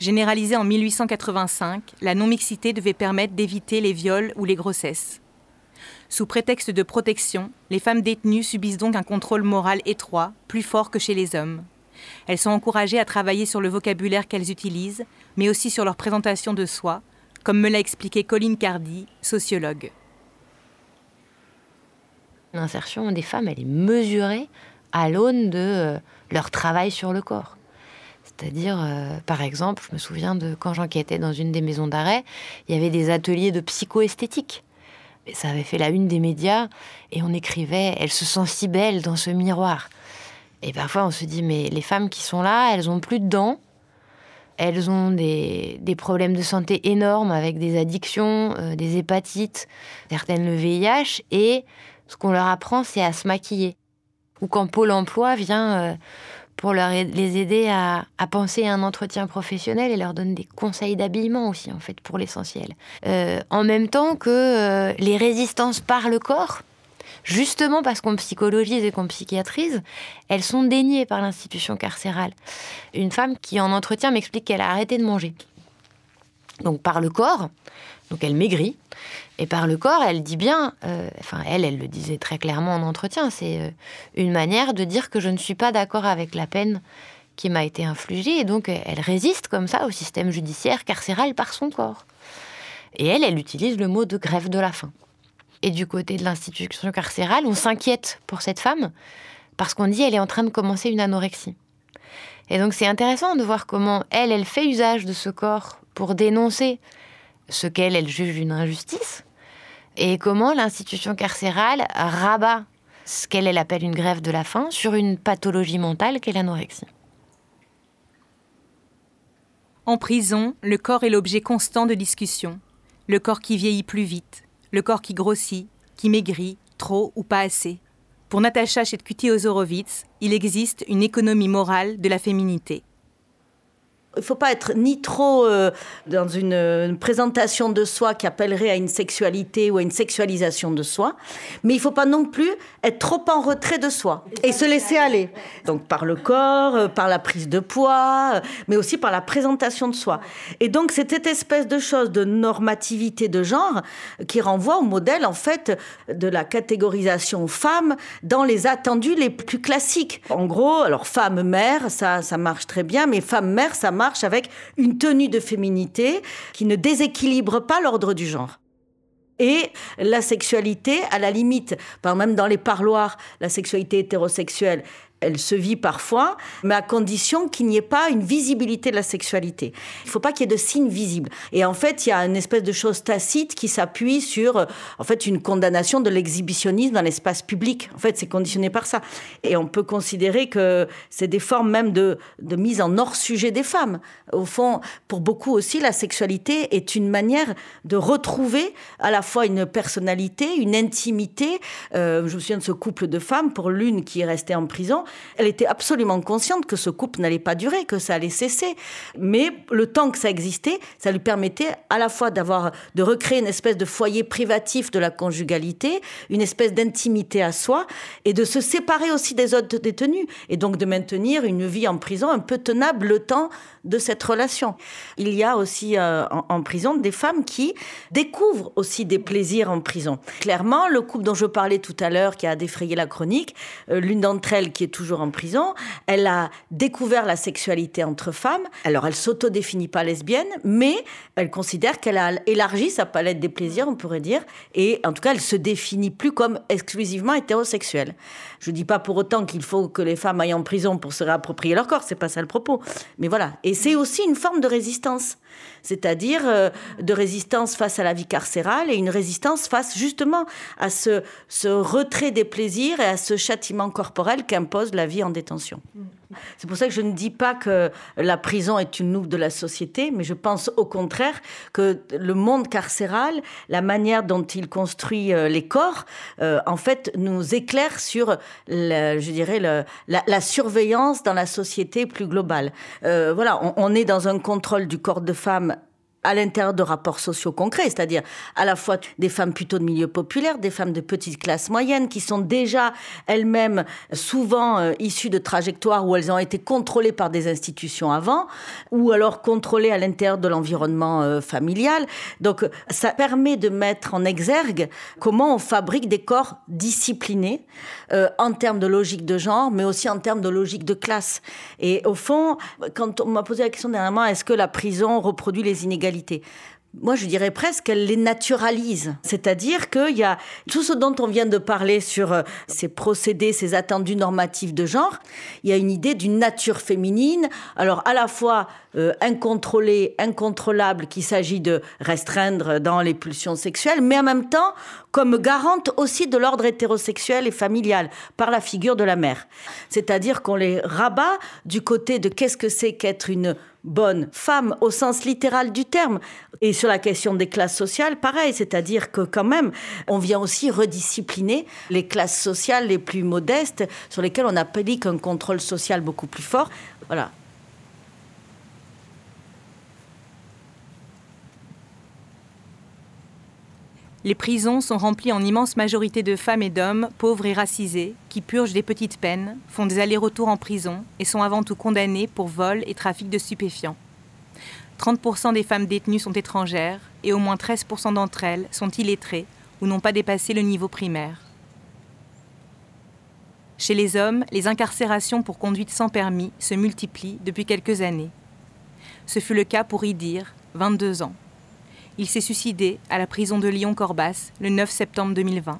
Généralisée en 1885, la non-mixité devait permettre d'éviter les viols ou les grossesses. Sous prétexte de protection, les femmes détenues subissent donc un contrôle moral étroit, plus fort que chez les hommes. Elles sont encouragées à travailler sur le vocabulaire qu'elles utilisent, mais aussi sur leur présentation de soi, comme me l'a expliqué Colline Cardi, sociologue. L'insertion des femmes, est mesurée à l'aune de euh, leur travail sur le corps. C'est-à-dire, euh, par exemple, je me souviens de quand j'enquêtais dans une des maisons d'arrêt, il y avait des ateliers de psychoesthétique. Et ça avait fait la une des médias et on écrivait Elle se sent si belle dans ce miroir. Et parfois on se dit Mais les femmes qui sont là, elles ont plus de dents, elles ont des, des problèmes de santé énormes avec des addictions, euh, des hépatites, certaines le VIH, et ce qu'on leur apprend, c'est à se maquiller ou quand Pôle emploi vient euh, pour les aider à, penser à un entretien professionnel et leur donne des conseils d'habillement aussi, en fait, pour l'essentiel. Euh, en même temps que euh, les résistances par le corps, justement parce qu'on psychologise et qu'on psychiatrise, elles sont déniées par l'institution carcérale. Une femme qui, en entretien, m'explique qu'elle a arrêté de manger. Donc par le corps, donc elle maigrit, et par le corps, elle dit bien, euh, enfin elle, elle le disait très clairement en entretien, c'est euh, une manière de dire que je ne suis pas d'accord avec la peine qui m'a été infligée, et donc elle résiste comme ça au système judiciaire carcéral par son corps. Et elle, elle utilise le mot de grève de la faim. Et du côté de l'institution carcérale, on s'inquiète pour cette femme, parce qu'on dit elle est en train de commencer une anorexie. Et donc c'est intéressant de voir comment elle, elle fait usage de ce corps pour dénoncer ce qu'elle, elle juge une injustice, et comment l'institution carcérale rabat ce qu'elle, elle appelle une grève de la faim sur une pathologie mentale qu'est l'anorexie. En prison, le corps est l'objet constant de discussion. Le corps qui vieillit plus vite, le corps qui grossit, qui maigrit, trop ou pas assez. Pour Natacha Chetkuti-Ozorowitz, il existe une économie morale de la féminité. Il ne faut pas être ni trop euh, dans une, présentation de soi qui appellerait à une sexualité ou à une sexualisation de soi, mais il ne faut pas non plus être trop en retrait de soi et se laisser aller. Donc par le corps, euh, par la prise de poids, euh, mais aussi par la présentation de soi. Et donc c'est cette espèce de chose de normativité de genre qui renvoie au modèle en fait de la catégorisation femme dans les attendus les plus classiques. En gros, alors femme-mère, ça, ça marche très bien, mais femme-mère, ça marche avec une tenue de féminité qui ne déséquilibre pas l'ordre du genre. Et la sexualité, à la limite, même dans les parloirs, la sexualité hétérosexuelle, elle se vit parfois, mais à condition qu'il n'y ait pas une visibilité de la sexualité. Il ne faut pas qu'il y ait de signes visibles. Et en fait, il y a une espèce de chose tacite qui s'appuie sur, euh, en fait, une condamnation de l'exhibitionnisme dans l'espace public. En fait, c'est conditionné par ça. Et on peut considérer que c'est des formes même de, mise en hors-sujet des femmes. Au fond, pour beaucoup aussi, la sexualité est une manière de retrouver à la fois une personnalité, une intimité. Euh, je me souviens de ce couple de femmes, pour l'une qui est restée en prison, Elle était absolument consciente que ce couple n'allait pas durer, que ça allait cesser. Mais le temps que ça existait, ça lui permettait à la fois d'avoir, de recréer une espèce de foyer privatif de la conjugalité, une espèce d'intimité à soi, et de se séparer aussi des autres détenus, et donc de maintenir une vie en prison un peu tenable le temps de cette relation. Il y a aussi euh, en, prison des femmes qui découvrent aussi des plaisirs en prison. Clairement, le couple dont je parlais tout à l'heure, qui a défrayé la chronique, euh, l'une d'entre elles qui est toujours en prison, elle a découvert la sexualité entre femmes. Alors, elle s'auto-définit pas lesbienne, mais elle considère qu'elle a élargi sa palette des plaisirs, on pourrait dire, et en tout cas, elle se définit plus comme exclusivement hétérosexuelle. Je dis pas pour autant qu'il faut que les femmes aillent en prison pour se réapproprier leur corps, c'est pas ça le propos. Mais voilà. Et c'est aussi une forme de résistance. C'est-à-dire euh, de résistance face à la vie carcérale et une résistance face justement à ce, ce retrait des plaisirs et à ce châtiment corporel qu'impose la vie en détention. C'est pour ça que je ne dis pas que la prison est une loupe de la société, mais je pense au contraire que le monde carcéral, la manière dont il construit euh, les corps, euh, en fait, nous éclaire sur, le, je dirais, le, la, la, surveillance dans la société plus globale. Euh, voilà, on, on est dans un contrôle du corps de femme à l'intérieur de rapports sociaux concrets, c'est-à-dire à la fois des femmes plutôt de milieu populaire, des femmes de petite classe moyenne, qui sont déjà elles-mêmes souvent euh, issues de trajectoires où elles ont été contrôlées par des institutions avant, ou alors contrôlées à l'intérieur de l'environnement euh, familial. Donc ça permet de mettre en exergue comment on fabrique des corps disciplinés euh, en termes de logique de genre, mais aussi en termes de logique de classe. Et au fond, quand on m'a posé la question dernièrement, est-ce que la prison reproduit les inégalités moi, je dirais presque qu'elle les naturalise. C'est-à-dire qu'il y a tout ce dont on vient de parler sur euh, ces procédés, ces attendus normatifs de genre. Il y a une idée d'une nature féminine, alors à la fois euh, incontrôlée, incontrôlable, qu'il s'agit de restreindre dans les pulsions sexuelles, mais en même temps comme garante aussi de l'ordre hétérosexuel et familial par la figure de la mère. C'est-à-dire qu'on les rabat du côté de qu'est-ce que c'est qu'être une bonne femme au sens littéral du terme. Et sur la question des classes sociales, pareil, c'est-à-dire que quand même, on vient aussi rediscipliner les classes sociales les plus modestes sur lesquelles on applique un contrôle social beaucoup plus fort. Voilà. Les prisons sont remplies en immense majorité de femmes et d'hommes pauvres et racisés qui purgent des petites peines, font des allers-retours en prison et sont avant tout condamnés pour vol et trafic de stupéfiants. 30% des femmes détenues sont étrangères et au moins 13% d'entre elles sont illettrées ou n'ont pas dépassé le niveau primaire. Chez les hommes, les incarcérations pour conduite sans permis se multiplient depuis quelques années. Ce fut le cas pour Idir, 22 ans. Il s'est suicidé à la prison de Lyon-Corbas le 9 septembre 2020.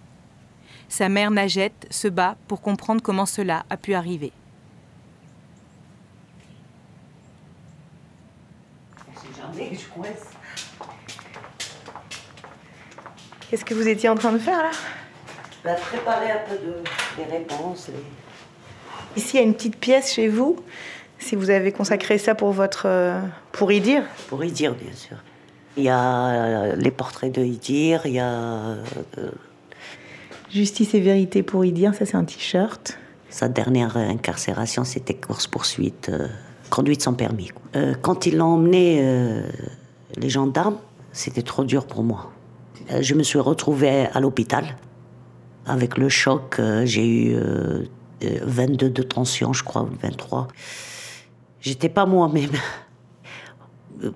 Sa mère Najette se bat pour comprendre comment cela a pu arriver. Qu'est-ce que vous étiez en train de faire là? Bah, Préparer un peu de, des réponses. Ici, il y a une petite pièce chez vous. Si vous avez consacré ça pour votre, euh, pour y dire. Pour y dire, bien sûr. Il y a les portraits de Idir, il y a. Euh, Justice et vérité pour Idir, ça c'est un t-shirt. Sa dernière incarcération, c'était course-poursuite, euh, conduite sans permis. Euh, quand ils l'ont emmené, euh, les gendarmes, c'était trop dur pour moi. Euh, je me suis retrouvée à l'hôpital. Avec le choc, j'ai eu 22 de tension, je crois, ou 23. J'étais pas moi-même.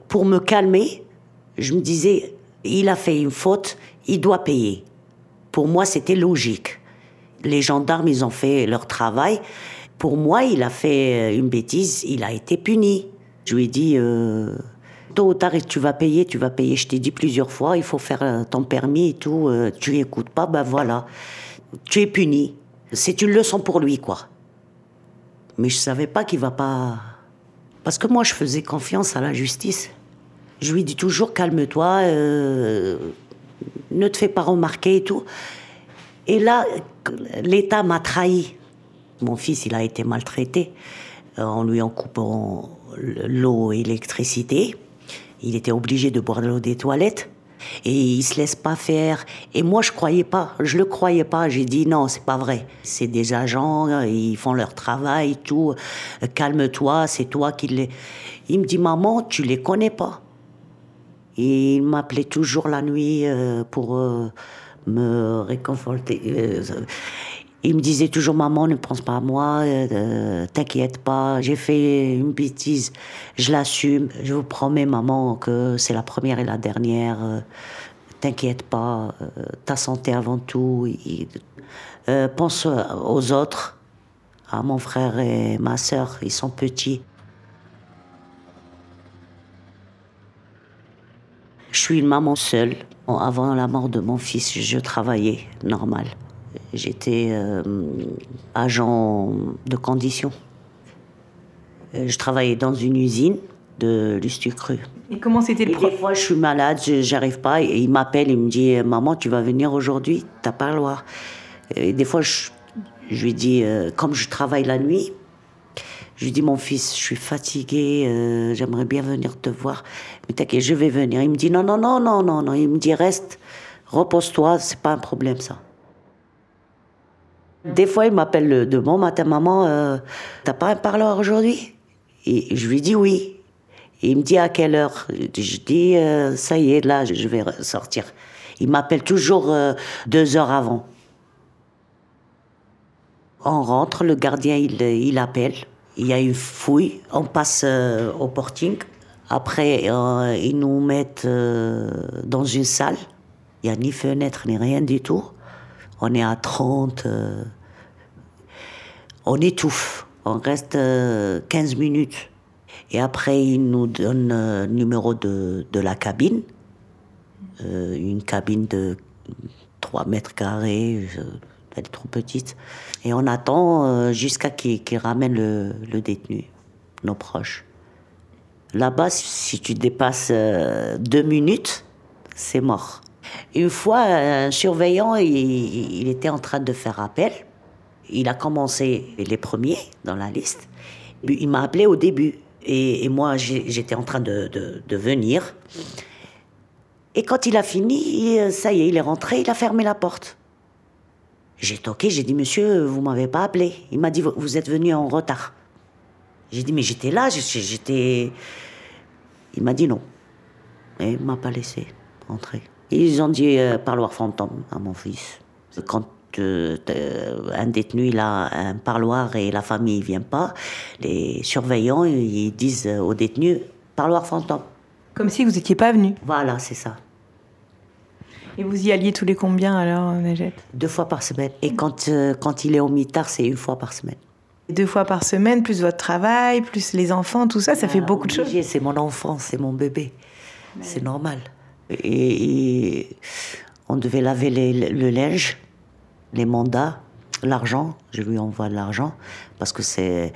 Pour me calmer, je me disais, il a fait une faute, il doit payer. Pour moi, c'était logique. Les gendarmes, ils ont fait leur travail. Pour moi, il a fait une bêtise, il a été puni. Je lui ai dit, euh, tôt ou tard, tu vas payer, tu vas payer. Je t'ai dit plusieurs fois, il faut faire ton permis et tout. Euh, tu écoutes pas, ben voilà. Tu es puni. C'est une leçon pour lui, quoi. Mais je savais pas qu'il va pas. Parce que moi, je faisais confiance à la justice. Je lui dis toujours calme-toi, euh, ne te fais pas remarquer et tout. Et là, l'État m'a trahi. Mon fils, il a été maltraité euh, en lui en coupant l'eau et l'électricité. Il était obligé de boire de l'eau des toilettes Et il se laisse pas faire. Et moi, je croyais pas. Je le croyais pas. J'ai dit non, c'est pas vrai. C'est des agents, ils font leur travail, tout. Calme-toi, c'est toi qui les. Il me dit maman, tu les connais pas. Il m'appelait toujours la nuit euh, pour euh, me réconforter. Euh, il me disait toujours maman ne pense pas à moi, t'inquiète pas, j'ai fait une bêtise, je l'assume, je vous promets maman que c'est la première et la dernière, t'inquiète pas, ta santé avant tout, pense aux autres, à mon frère et ma soeur, ils sont petits. Je suis une maman seule. Avant la mort de mon fils, je travaillais normal. J'étais euh, agent de condition. Euh, je travaillais dans une usine de cru. Et comment c'était le Des fois, je suis malade, j'arrive pas. Et il m'appelle, il me dit Maman, tu vas venir aujourd'hui, t'as pas le droit. Et des fois, je, lui dis euh, Comme je travaille la nuit, je lui dis, mon fils, je suis fatiguée, euh, j'aimerais bien venir te voir. Mais t'inquiète, je vais venir. Il me dit, non, non, non, non, non, non. Il me dit, reste, repose-toi, c'est pas un problème, ça. Des fois, il m'appelle de bon matin, maman, euh, t'as pas un parleur aujourd'hui? Et je lui dis oui. il me dit à quelle heure? Je dis, euh, ça y est, là, je vais sortir. Il m'appelle toujours deux heures avant. On rentre, le gardien, il, il appelle. Il y a une fouille, on passe euh, au porting. Après, euh, ils nous mettent euh, dans une salle. Il n'y a ni fenêtre, ni rien du tout. On est à 30. on étouffe. On reste 15 minutes. Et après, ils nous donnent le numéro de, de la cabine. une cabine de 3 mètres carrés elle est trop petite. Et on attend euh, jusqu'à qu'ils ramènent le, détenu, nos proches. Là-bas, si tu dépasses euh, deux minutes, c'est mort. Une fois, un surveillant, il, était en train de faire appel. Il a commencé les premiers dans la liste. Il m'a appelé au début. Et, moi, j'étais en train de, de, venir. Et quand il a fini, ça y est, il est rentré, il a fermé la porte. J'ai toqué, j'ai dit, monsieur, vous m'avez pas appelé. Il m'a dit, vous êtes venu en retard. J'ai dit, mais j'étais là, j'étais. Il m'a dit non. Et il m'a pas laissé entrer. Ils ont dit euh, parloir fantôme à mon fils. Quand euh, un détenu il a un parloir et la famille ne vient pas, les surveillants ils disent au détenu parloir fantôme. Comme si vous n'étiez pas venu. Voilà, c'est ça. Et vous y alliez tous les combien alors, Najette Deux fois par semaine. Et quand, euh, quand il est au mitard, c'est une fois par semaine. Deux fois par semaine, plus votre travail, plus les enfants, tout ça, ça fait ah, beaucoup de choses. C'est mon enfant, c'est mon bébé. C'est normal. Et, on devait laver le linge, les mandats, l'argent. Je lui envoie de l'argent parce que c'est.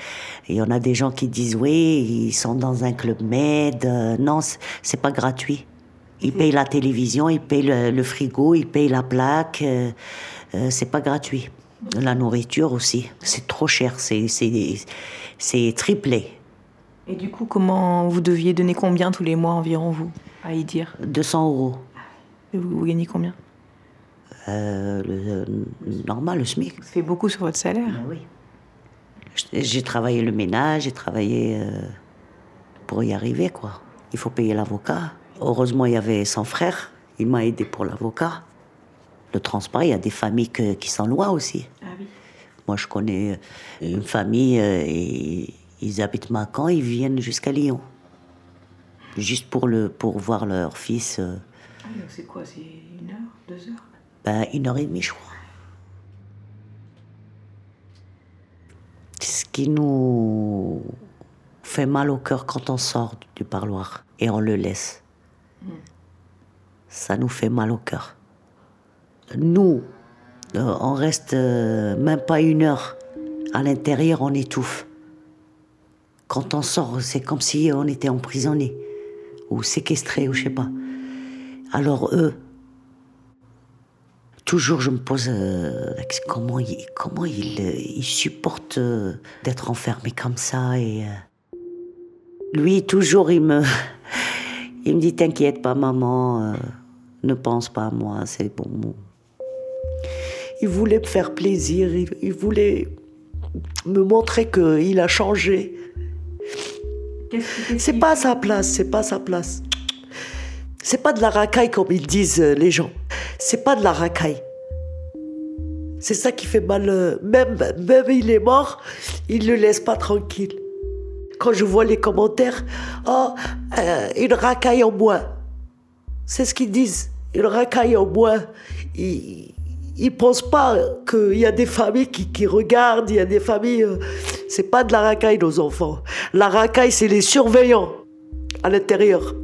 Il y en a des gens qui disent oui, ils sont dans un club med. Euh, non, c'est pas gratuit. Il paye la télévision, il paye le, frigo, il paye la plaque. Euh, euh, c'est pas gratuit. La nourriture aussi, c'est trop cher, c'est triplé. Et du coup, comment vous deviez donner combien tous les mois environ, vous, à y dire? 200 euros. Et vous, gagnez combien? Euh, le, Normal, le SMIC. Ça fait beaucoup sur votre salaire ah Oui. J'ai travaillé le ménage, j'ai travaillé pour y arriver, quoi. Il faut payer l'avocat. Heureusement, il y avait son frère. Il m'a aidé pour l'avocat. Le transport, il y a des familles qui sont loin aussi. Ah oui. Moi, je connais une famille, euh, et ils habitent Macon, ils viennent jusqu'à Lyon. Juste pour, le, pour voir leur fils. Euh. Ah, c'est quoi? C'est une heure Deux heures? Ben, Une heure et demie, je crois. Ce qui nous fait mal au cœur quand on sort du parloir et on le laisse ça nous fait mal au cœur. Nous, euh, on reste euh, même pas une heure. À l'intérieur, on étouffe. Quand on sort, c'est comme si on était emprisonné ou séquestré ou je sais pas. Alors eux, toujours je me pose euh, comment ils, comment ils, supportent d'être enfermés comme ça et lui toujours il me il me dit T'inquiète pas, maman, euh, Ne pense pas à moi, c'est bon mot. Il voulait me faire plaisir, il, il voulait me montrer qu'il a changé. C'est pas sa place, c'est pas sa place. C'est pas de la racaille comme ils disent euh, les gens. C'est pas de la racaille. C'est ça qui fait mal. euh, Même, même il est mort, il le laisse pas tranquille. Quand je vois les commentaires, oh, euh, une racaille en moins. C'est ce qu'ils disent, une racaille en moins. Ils, ils pensent pas qu'il y a des familles qui, regardent, il y a des familles. euh, c'est pas de la racaille, nos enfants. La racaille, c'est les surveillants à l'intérieur.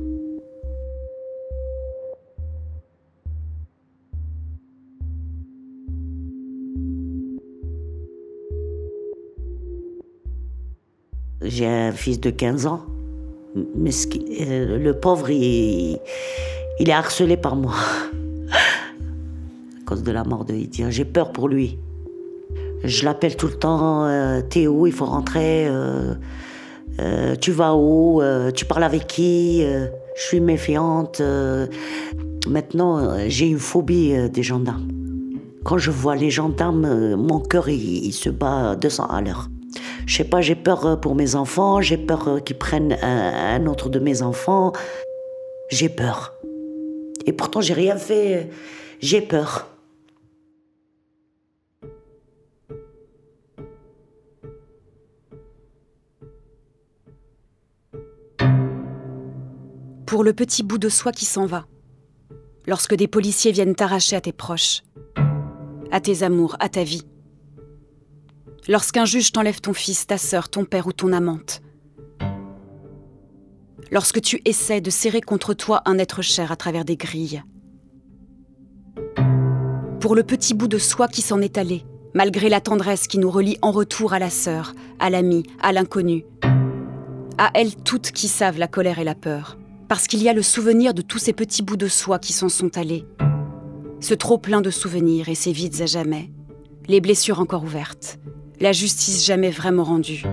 J'ai un fils de 15 ans. Mais euh, le pauvre, il, est harcelé par moi. <laughs> à cause de la mort de Lydia. J'ai peur pour lui. Je l'appelle tout le temps euh, Théo, il faut rentrer. euh, tu vas où Tu parles avec qui Je suis méfiante. Maintenant, j'ai une phobie des gendarmes. Quand je vois les gendarmes, mon cœur, il, se bat à 200 à l'heure. Je sais pas, j'ai peur euh, pour mes enfants, j'ai peur euh, qu'ils prennent un, un autre de mes enfants. J'ai peur. Et pourtant, j'ai rien fait. J'ai peur. Pour le petit bout de soi qui s'en va. Lorsque des policiers viennent t'arracher à tes proches, à tes amours, à ta vie. Lorsqu'un juge t'enlève ton fils, ta sœur, ton père ou ton amante. Lorsque tu essaies de serrer contre toi un être cher à travers des grilles. Pour le petit bout de soi qui s'en est allé, malgré la tendresse qui nous relie en retour à la sœur, à l'ami, à l'inconnu. À elles toutes qui savent la colère et la peur parce qu'il y a le souvenir de tous ces petits bouts de soi qui s'en sont allés. Ce trop plein de souvenirs et ces vides à jamais. Les blessures encore ouvertes. La justice jamais vraiment rendue.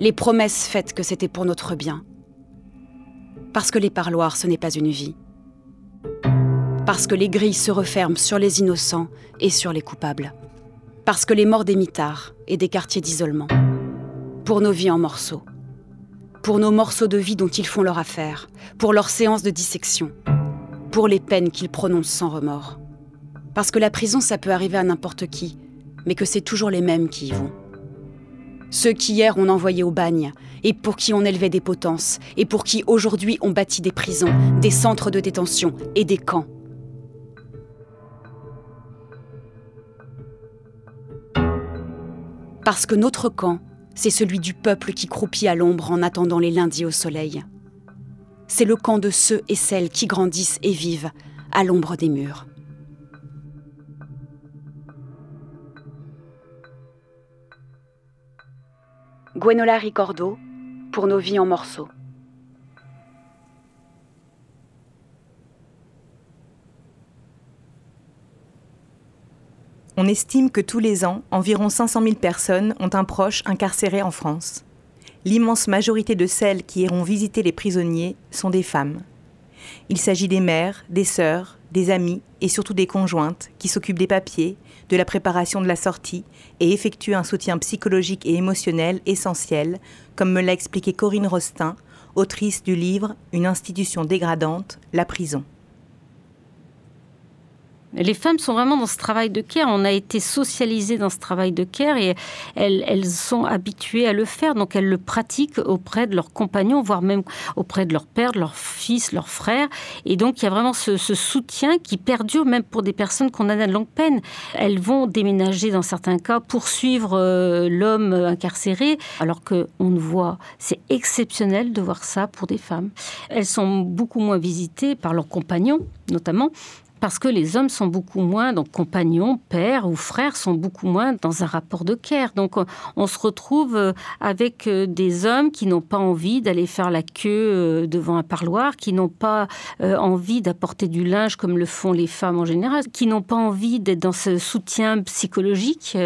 Les promesses faites que c'était pour notre bien. Parce que les parloirs, ce n'est pas une vie. Parce que les grilles se referment sur les innocents et sur les coupables. Parce que les morts des mitards et des quartiers d'isolement. Pour nos vies en morceaux pour nos morceaux de vie dont ils font leur affaire, pour leurs séances de dissection, pour les peines qu'ils prononcent sans remords. Parce que la prison, ça peut arriver à n'importe qui, mais que c'est toujours les mêmes qui y vont. Ceux qui hier on envoyé au bagne, et pour qui on élevait des potences, et pour qui aujourd'hui on bâtit des prisons, des centres de détention et des camps. Parce que notre camp, c'est celui du peuple qui croupit à l'ombre en attendant les lundis au soleil. C'est le camp de ceux et celles qui grandissent et vivent à l'ombre des murs. Gwenola Ricordo, pour nos vies en morceaux. On estime que tous les ans, environ 500 000 personnes ont un proche incarcéré en France. L'immense majorité de celles qui iront visiter les prisonniers sont des femmes. Il s'agit des mères, des sœurs, des amies et surtout des conjointes qui s'occupent des papiers, de la préparation de la sortie et effectuent un soutien psychologique et émotionnel essentiel, comme me l'a expliqué Corinne Rostin, autrice du livre Une institution dégradante, la prison. Les femmes sont vraiment dans ce travail de care. On a été socialisées dans ce travail de care et elles, sont habituées à le faire. Donc elles le pratiquent auprès de leurs compagnons, voire même auprès de leur père, de leur fils, leurs frères. Et donc il y a vraiment ce, soutien qui perdure même pour des personnes condamnées à de longue peine. Elles vont déménager dans certains cas, poursuivre euh, l'homme incarcéré, alors que on ne voit, c'est exceptionnel de voir ça pour des femmes. Elles sont beaucoup moins visitées par leurs compagnons, notamment parce que les hommes sont beaucoup moins, donc compagnons, pères ou frères, sont beaucoup moins dans un rapport de care. Donc on se retrouve euh, avec euh, des hommes qui n'ont pas envie d'aller faire la queue euh, devant un parloir, qui n'ont pas envie d'apporter du linge comme le font les femmes en général, qui n'ont pas envie d'être dans ce soutien psychologique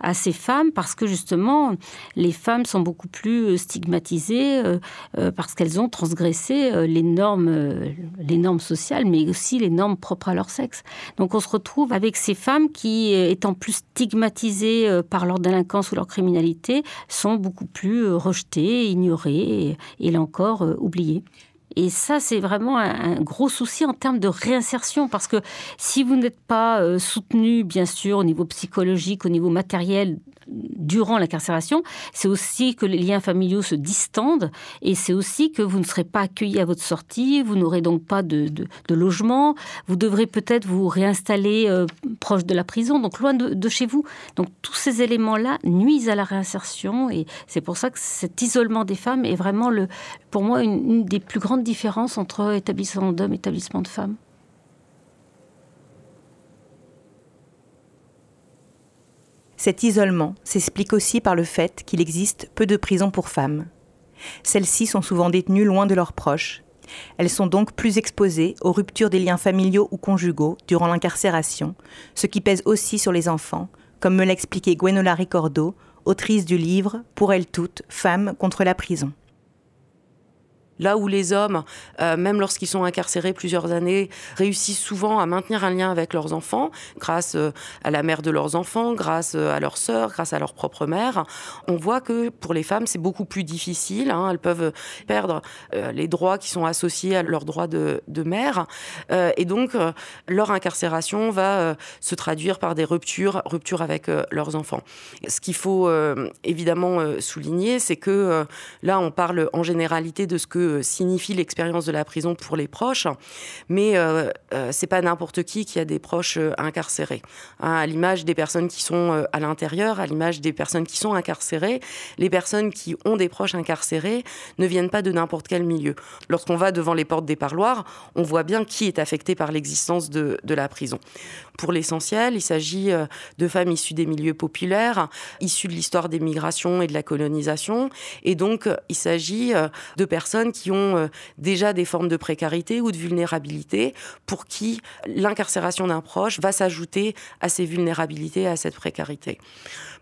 à ces femmes parce que justement les femmes sont beaucoup plus stigmatisées parce qu'elles ont transgressé les normes, les normes sociales, mais aussi les normes propres à leur sexe. Donc on se retrouve avec ces femmes qui, étant plus stigmatisées par leur délinquance ou leur criminalité, sont beaucoup plus euh, rejetées, ignorées et, là encore euh, oubliées. Et ça, c'est vraiment un, gros souci en termes de réinsertion, parce que si vous n'êtes pas euh, soutenu, bien sûr, au niveau psychologique, au niveau matériel, durant l'incarcération, c'est aussi que les liens familiaux se distendent et c'est aussi que vous ne serez pas accueilli à votre sortie, vous n'aurez donc pas de, logement, vous devrez peut-être vous réinstaller euh, proche de la prison, donc loin de, chez vous. Donc tous ces éléments-là nuisent à la réinsertion et c'est pour ça que cet isolement des femmes est vraiment, le, pour moi, une, une des plus grandes différences entre établissement d'hommes et établissement de femmes. Cet isolement s'explique aussi par le fait qu'il existe peu de prisons pour femmes. Celles-ci sont souvent détenues loin de leurs proches. Elles sont donc plus exposées aux ruptures des liens familiaux ou conjugaux durant l'incarcération, ce qui pèse aussi sur les enfants, comme me l'a expliqué Gwenola Ricordo, autrice du livre Pour elles toutes, femmes contre la prison. Là où les hommes, euh, même lorsqu'ils sont incarcérés plusieurs années, réussissent souvent à maintenir un lien avec leurs enfants, grâce euh, à la mère de leurs enfants, grâce euh, à leur sœur, grâce à leur propre mère, on voit que pour les femmes, c'est beaucoup plus difficile. Hein. elles peuvent perdre les droits qui sont associés à leurs droits de, de mère. et donc, leur incarcération va se traduire par des ruptures, ruptures avec leurs enfants. Ce qu'il faut évidemment souligner, c'est que là, on parle en généralité de ce que euh, signifie l'expérience de la prison pour les proches, mais euh, euh, c'est pas n'importe qui qui a des proches incarcérés. Hein, à l'image des personnes qui sont à l'intérieur, à l'image des personnes qui sont incarcérées, les personnes qui ont des proches incarcérés ne viennent pas de n'importe quel milieu. Lorsqu'on va devant les portes des parloirs, on voit bien qui est affecté par l'existence de, de la prison. Pour l'essentiel, il s'agit de femmes issues des milieux populaires, issues de l'histoire des migrations et de la colonisation, et donc il s'agit de personnes qui ont euh, déjà des formes de précarité ou de vulnérabilité, pour qui l'incarcération d'un proche va s'ajouter à ces vulnérabilités, à cette précarité.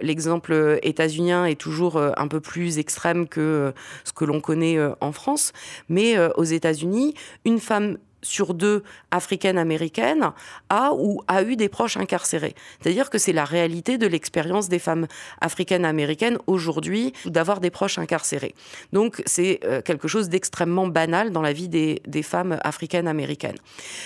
L'exemple euh, états-unien est toujours euh, un peu plus extrême que ce que l'on connaît en France, mais aux États-Unis, une femme sur deux africaines-américaines a ou a eu des proches incarcérés. C'est-à-dire que c'est la réalité de l'expérience des femmes africaines-américaines aujourd'hui d'avoir des proches incarcérés. Donc c'est euh, quelque chose d'extrêmement banal dans la vie des, femmes africaines-américaines.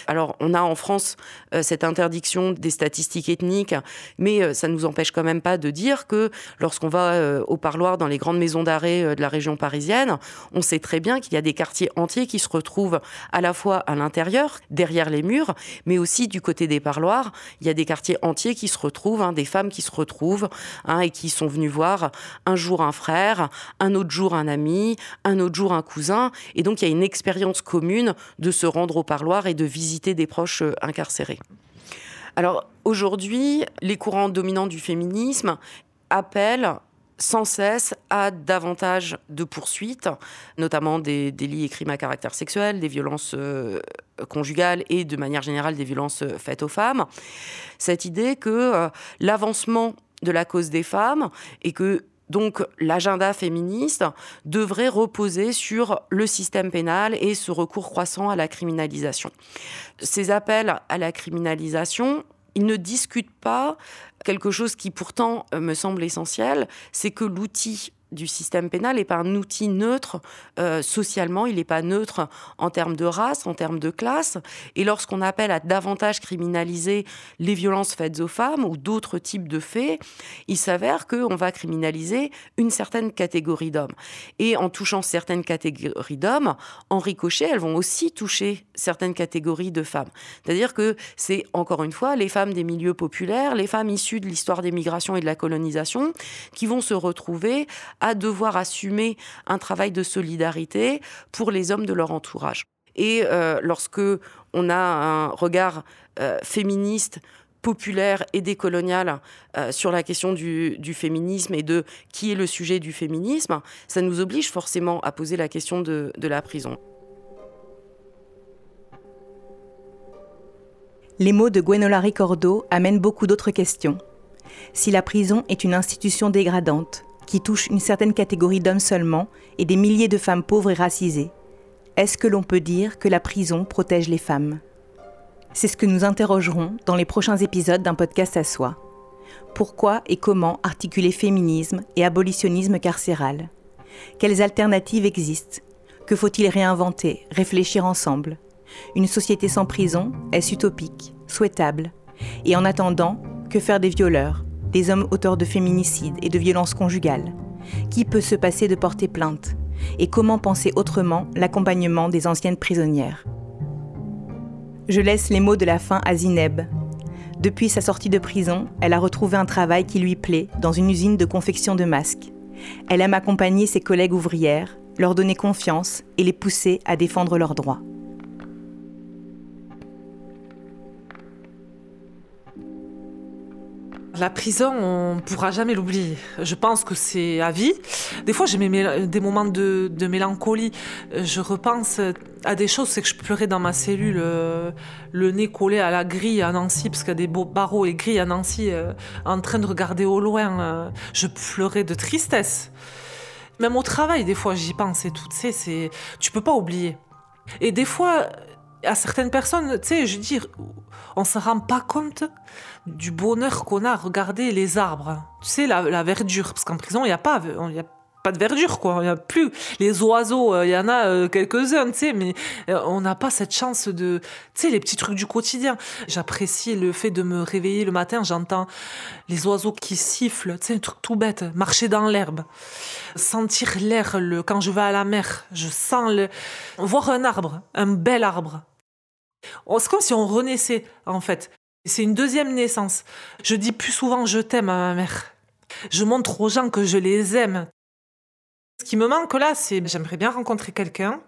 Alors on a en France euh, cette interdiction des statistiques ethniques, mais euh, ça ne nous empêche quand même pas de dire que lorsqu'on va au parloir dans les grandes maisons d'arrêt de la région parisienne, on sait très bien qu'il y a des quartiers entiers qui se retrouvent à la fois à l'intérieur derrière les murs, mais aussi du côté des parloirs. Il y a des quartiers entiers qui se retrouvent, hein, des femmes qui se retrouvent hein, et qui sont venues voir un jour un frère, un autre jour un ami, un autre jour un cousin. Et donc il y a une expérience commune de se rendre au parloir et de visiter des proches euh, incarcérés. Alors aujourd'hui, les courants dominants du féminisme appellent sans cesse à davantage de poursuites, notamment des délits et crimes à caractère sexuel, des violences euh, conjugales et de manière générale des violences faites aux femmes. Cette idée que euh, l'avancement de la cause des femmes et que donc l'agenda féministe devrait reposer sur le système pénal et ce recours croissant à la criminalisation. Ces appels à la criminalisation, ils ne discutent pas quelque chose qui pourtant euh, me semble essentiel, c'est que l'outil du système pénal n'est pas un outil neutre euh, socialement, il n'est pas neutre en termes de race, en termes de classe. Et lorsqu'on appelle à davantage criminaliser les violences faites aux femmes ou d'autres types de faits, il s'avère qu'on va criminaliser une certaine catégorie d'hommes. Et en touchant certaines catégories d'hommes, en ricochet, elles vont aussi toucher certaines catégories de femmes. C'est-à-dire que c'est, encore une fois, les femmes des milieux populaires, les femmes issues de l'histoire des migrations et de la colonisation, qui vont se retrouver à devoir assumer un travail de solidarité pour les hommes de leur entourage. Et euh, lorsque on a un regard euh, féministe, populaire et décolonial euh, sur la question du, féminisme et de qui est le sujet du féminisme, ça nous oblige forcément à poser la question de la prison. Les mots de Gwenolari Cordo amènent beaucoup d'autres questions. Si la prison est une institution dégradante, qui touche une certaine catégorie d'hommes seulement et des milliers de femmes pauvres et racisées, est-ce que l'on peut dire que la prison protège les femmes? C'est ce que nous interrogerons dans les prochains épisodes d'un podcast à soi. Pourquoi et comment articuler féminisme et abolitionnisme carcéral? Quelles alternatives existent? Que faut-il réinventer, réfléchir ensemble? Une société sans prison, est-ce utopique, souhaitable Et en attendant, que faire des violeurs, des hommes auteurs de féminicides et de violences conjugales? Qui peut se passer de porter plainte? Et comment penser autrement l'accompagnement des anciennes prisonnières? Je laisse les mots de la fin à Zineb. Depuis sa sortie de prison, elle a retrouvé un travail qui lui plaît dans une usine de confection de masques. Elle aime accompagner ses collègues ouvrières, leur donner confiance et les pousser à défendre leurs droits. La prison, on ne pourra jamais l'oublier. Je pense que c'est à vie. Des fois, j'ai des moments de, mélancolie. Je repense à des choses, c'est que je pleurais dans ma cellule, euh, le nez collé à la grille à Nancy, parce qu'il y a des beaux barreaux et grilles à Nancy, euh, en train de regarder au loin. Euh, je pleurais de tristesse. Même au travail, des fois, j'y pense et tout. Tu tu peux pas oublier. Et des fois, à certaines personnes, tu sais, je veux dire, on se rend pas compte du bonheur qu'on a à regarder les arbres. Tu sais, la, verdure, parce qu'en prison, il n'y a pas, pas de verdure, quoi. Il n'y a plus. Les oiseaux, euh, il y en a euh, quelques-uns, tu sais, mais euh, on n'a pas cette chance de. Tu sais, les petits trucs du quotidien. J'apprécie le fait de me réveiller le matin, j'entends les oiseaux qui sifflent, tu sais, un truc tout bête, marcher dans l'herbe, sentir l'air le... quand je vais à la mer, je sens le. voir un arbre, un bel arbre. Oh, c'est comme si on renaissait, en fait. C'est une deuxième naissance. Je dis plus souvent je t'aime à ma mère. Je montre aux gens que je les aime. Ce qui me manque là, c'est j'aimerais bien rencontrer quelqu'un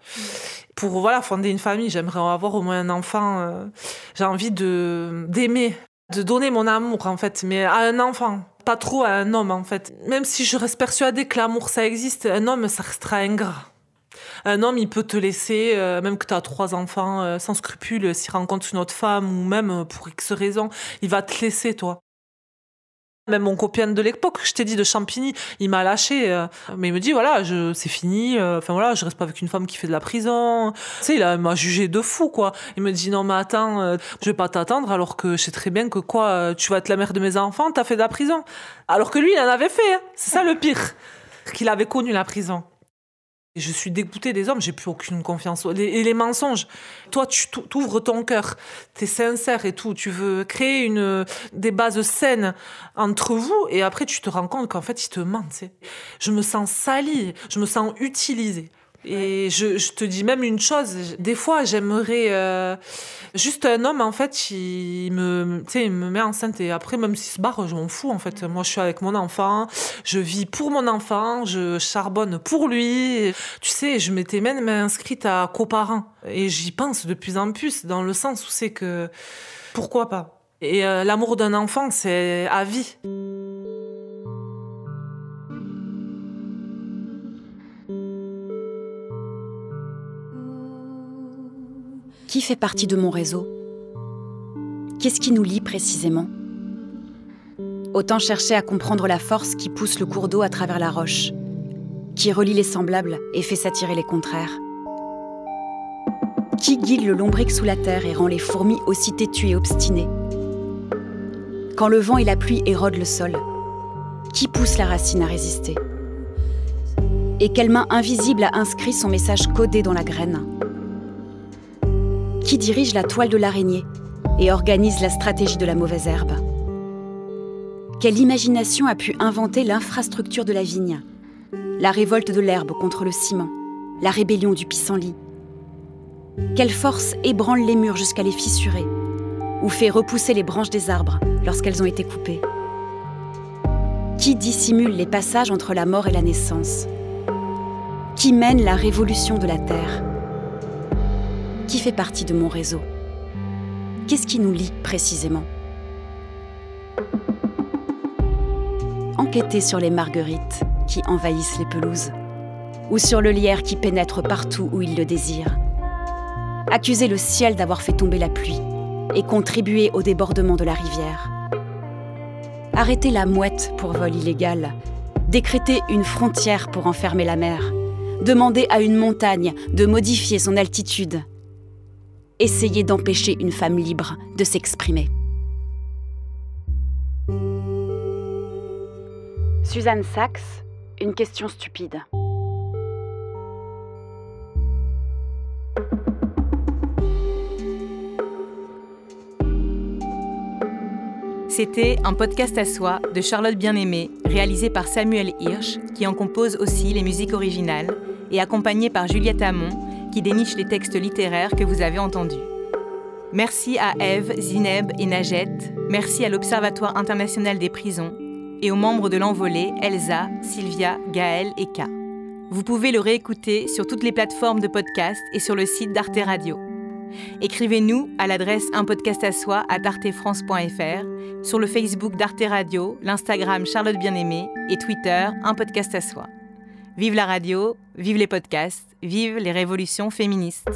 pour voilà fonder une famille. J'aimerais avoir au moins un enfant. Euh, j'ai envie de d'aimer, de donner mon amour en fait, mais à un enfant, pas trop à un homme en fait. Même si je reste persuadée que l'amour ça existe, un homme ça restera ingrat. Un homme, il peut te laisser, euh, même que tu as trois enfants, euh, sans scrupule, s'il rencontre une autre femme ou même pour X raison, il va te laisser, toi. Même mon copain de l'époque, je t'ai dit de Champigny, il m'a lâché. Euh, mais il me dit voilà, je, c'est fini. Euh, enfin voilà, je reste pas avec une femme qui fait de la prison. Tu sais, il m'a jugé de fou quoi. Il me dit non mais attends, euh, je vais pas t'attendre alors que je sais très bien que quoi, tu vas être la mère de mes enfants, t'as fait de la prison. Alors que lui, il en avait fait. Hein. C'est ça le pire, qu'il avait connu la prison. Je suis dégoûtée des hommes, j'ai plus aucune confiance. Et les mensonges. Toi, tu t'ouvres ton cœur, tu es sincère et tout. Tu veux créer une, des bases saines entre vous et après tu te rends compte qu'en fait, ils te mentent. Je me sens salie, je me sens utilisée. Et je, je, te dis même une chose, des fois j'aimerais euh, juste un homme en fait, il me, il me met enceinte et après même s'il se barre, je m'en fous en fait. Moi je suis avec mon enfant, je vis pour mon enfant, je charbonne pour lui. Tu sais, je m'étais même inscrite à coparent et j'y pense de plus en plus dans le sens où c'est que pourquoi pas? Et euh, l'amour d'un enfant c'est à vie. Qui fait partie de mon réseau? Qu'est-ce qui nous lie précisément? Autant chercher à comprendre la force qui pousse le cours d'eau à travers la roche, qui relie les semblables et fait s'attirer les contraires. Qui guide le lombric sous la terre et rend les fourmis aussi têtues et obstinées? Quand le vent et la pluie érodent le sol, qui pousse la racine à résister? Et quelle main invisible a inscrit son message codé dans la graine? Qui dirige la toile de l'araignée et organise la stratégie de la mauvaise herbe. Quelle imagination a pu inventer l'infrastructure de la vigne? La révolte de l'herbe contre le ciment La rébellion du pissenlit. Quelle force ébranle les murs jusqu'à les fissurer Ou fait repousser les branches des arbres lorsqu'elles ont été coupées? Qui dissimule les passages entre la mort et la naissance? Qui mène la révolution de la terre? Qui fait partie de mon réseau? Qu'est-ce qui nous lie précisément? Enquêter sur les marguerites qui envahissent les pelouses ou sur le lierre qui pénètre partout où il le désire. Accuser le ciel d'avoir fait tomber la pluie et contribuer au débordement de la rivière. Arrêter la mouette pour vol illégal, décréter une frontière pour enfermer la mer, demander à une montagne de modifier son altitude, essayer d'empêcher une femme libre de s'exprimer. Suzanne Sachs, une question stupide. C'était un podcast à soi de Charlotte Bien-Aimée, réalisé par Samuel Hirsch, qui en compose aussi les musiques originales, et accompagné par Juliette Hamon, qui déniche les textes littéraires que vous avez entendus. Merci à Eve, Zineb et Najet, merci à l'Observatoire international des prisons, et aux membres de l'envolée Elsa, Sylvia, Gaël et K. Vous pouvez le réécouter sur toutes les plateformes de podcast et sur le site d'Arte Radio. Écrivez-nous à l'adresse un podcast à soi à artefrance.fr, sur le Facebook d'Arte Radio, l'Instagram Charlotte Bien-Aimée et Twitter un podcast à soi. Vive la radio, vive les podcasts, vive les révolutions féministes.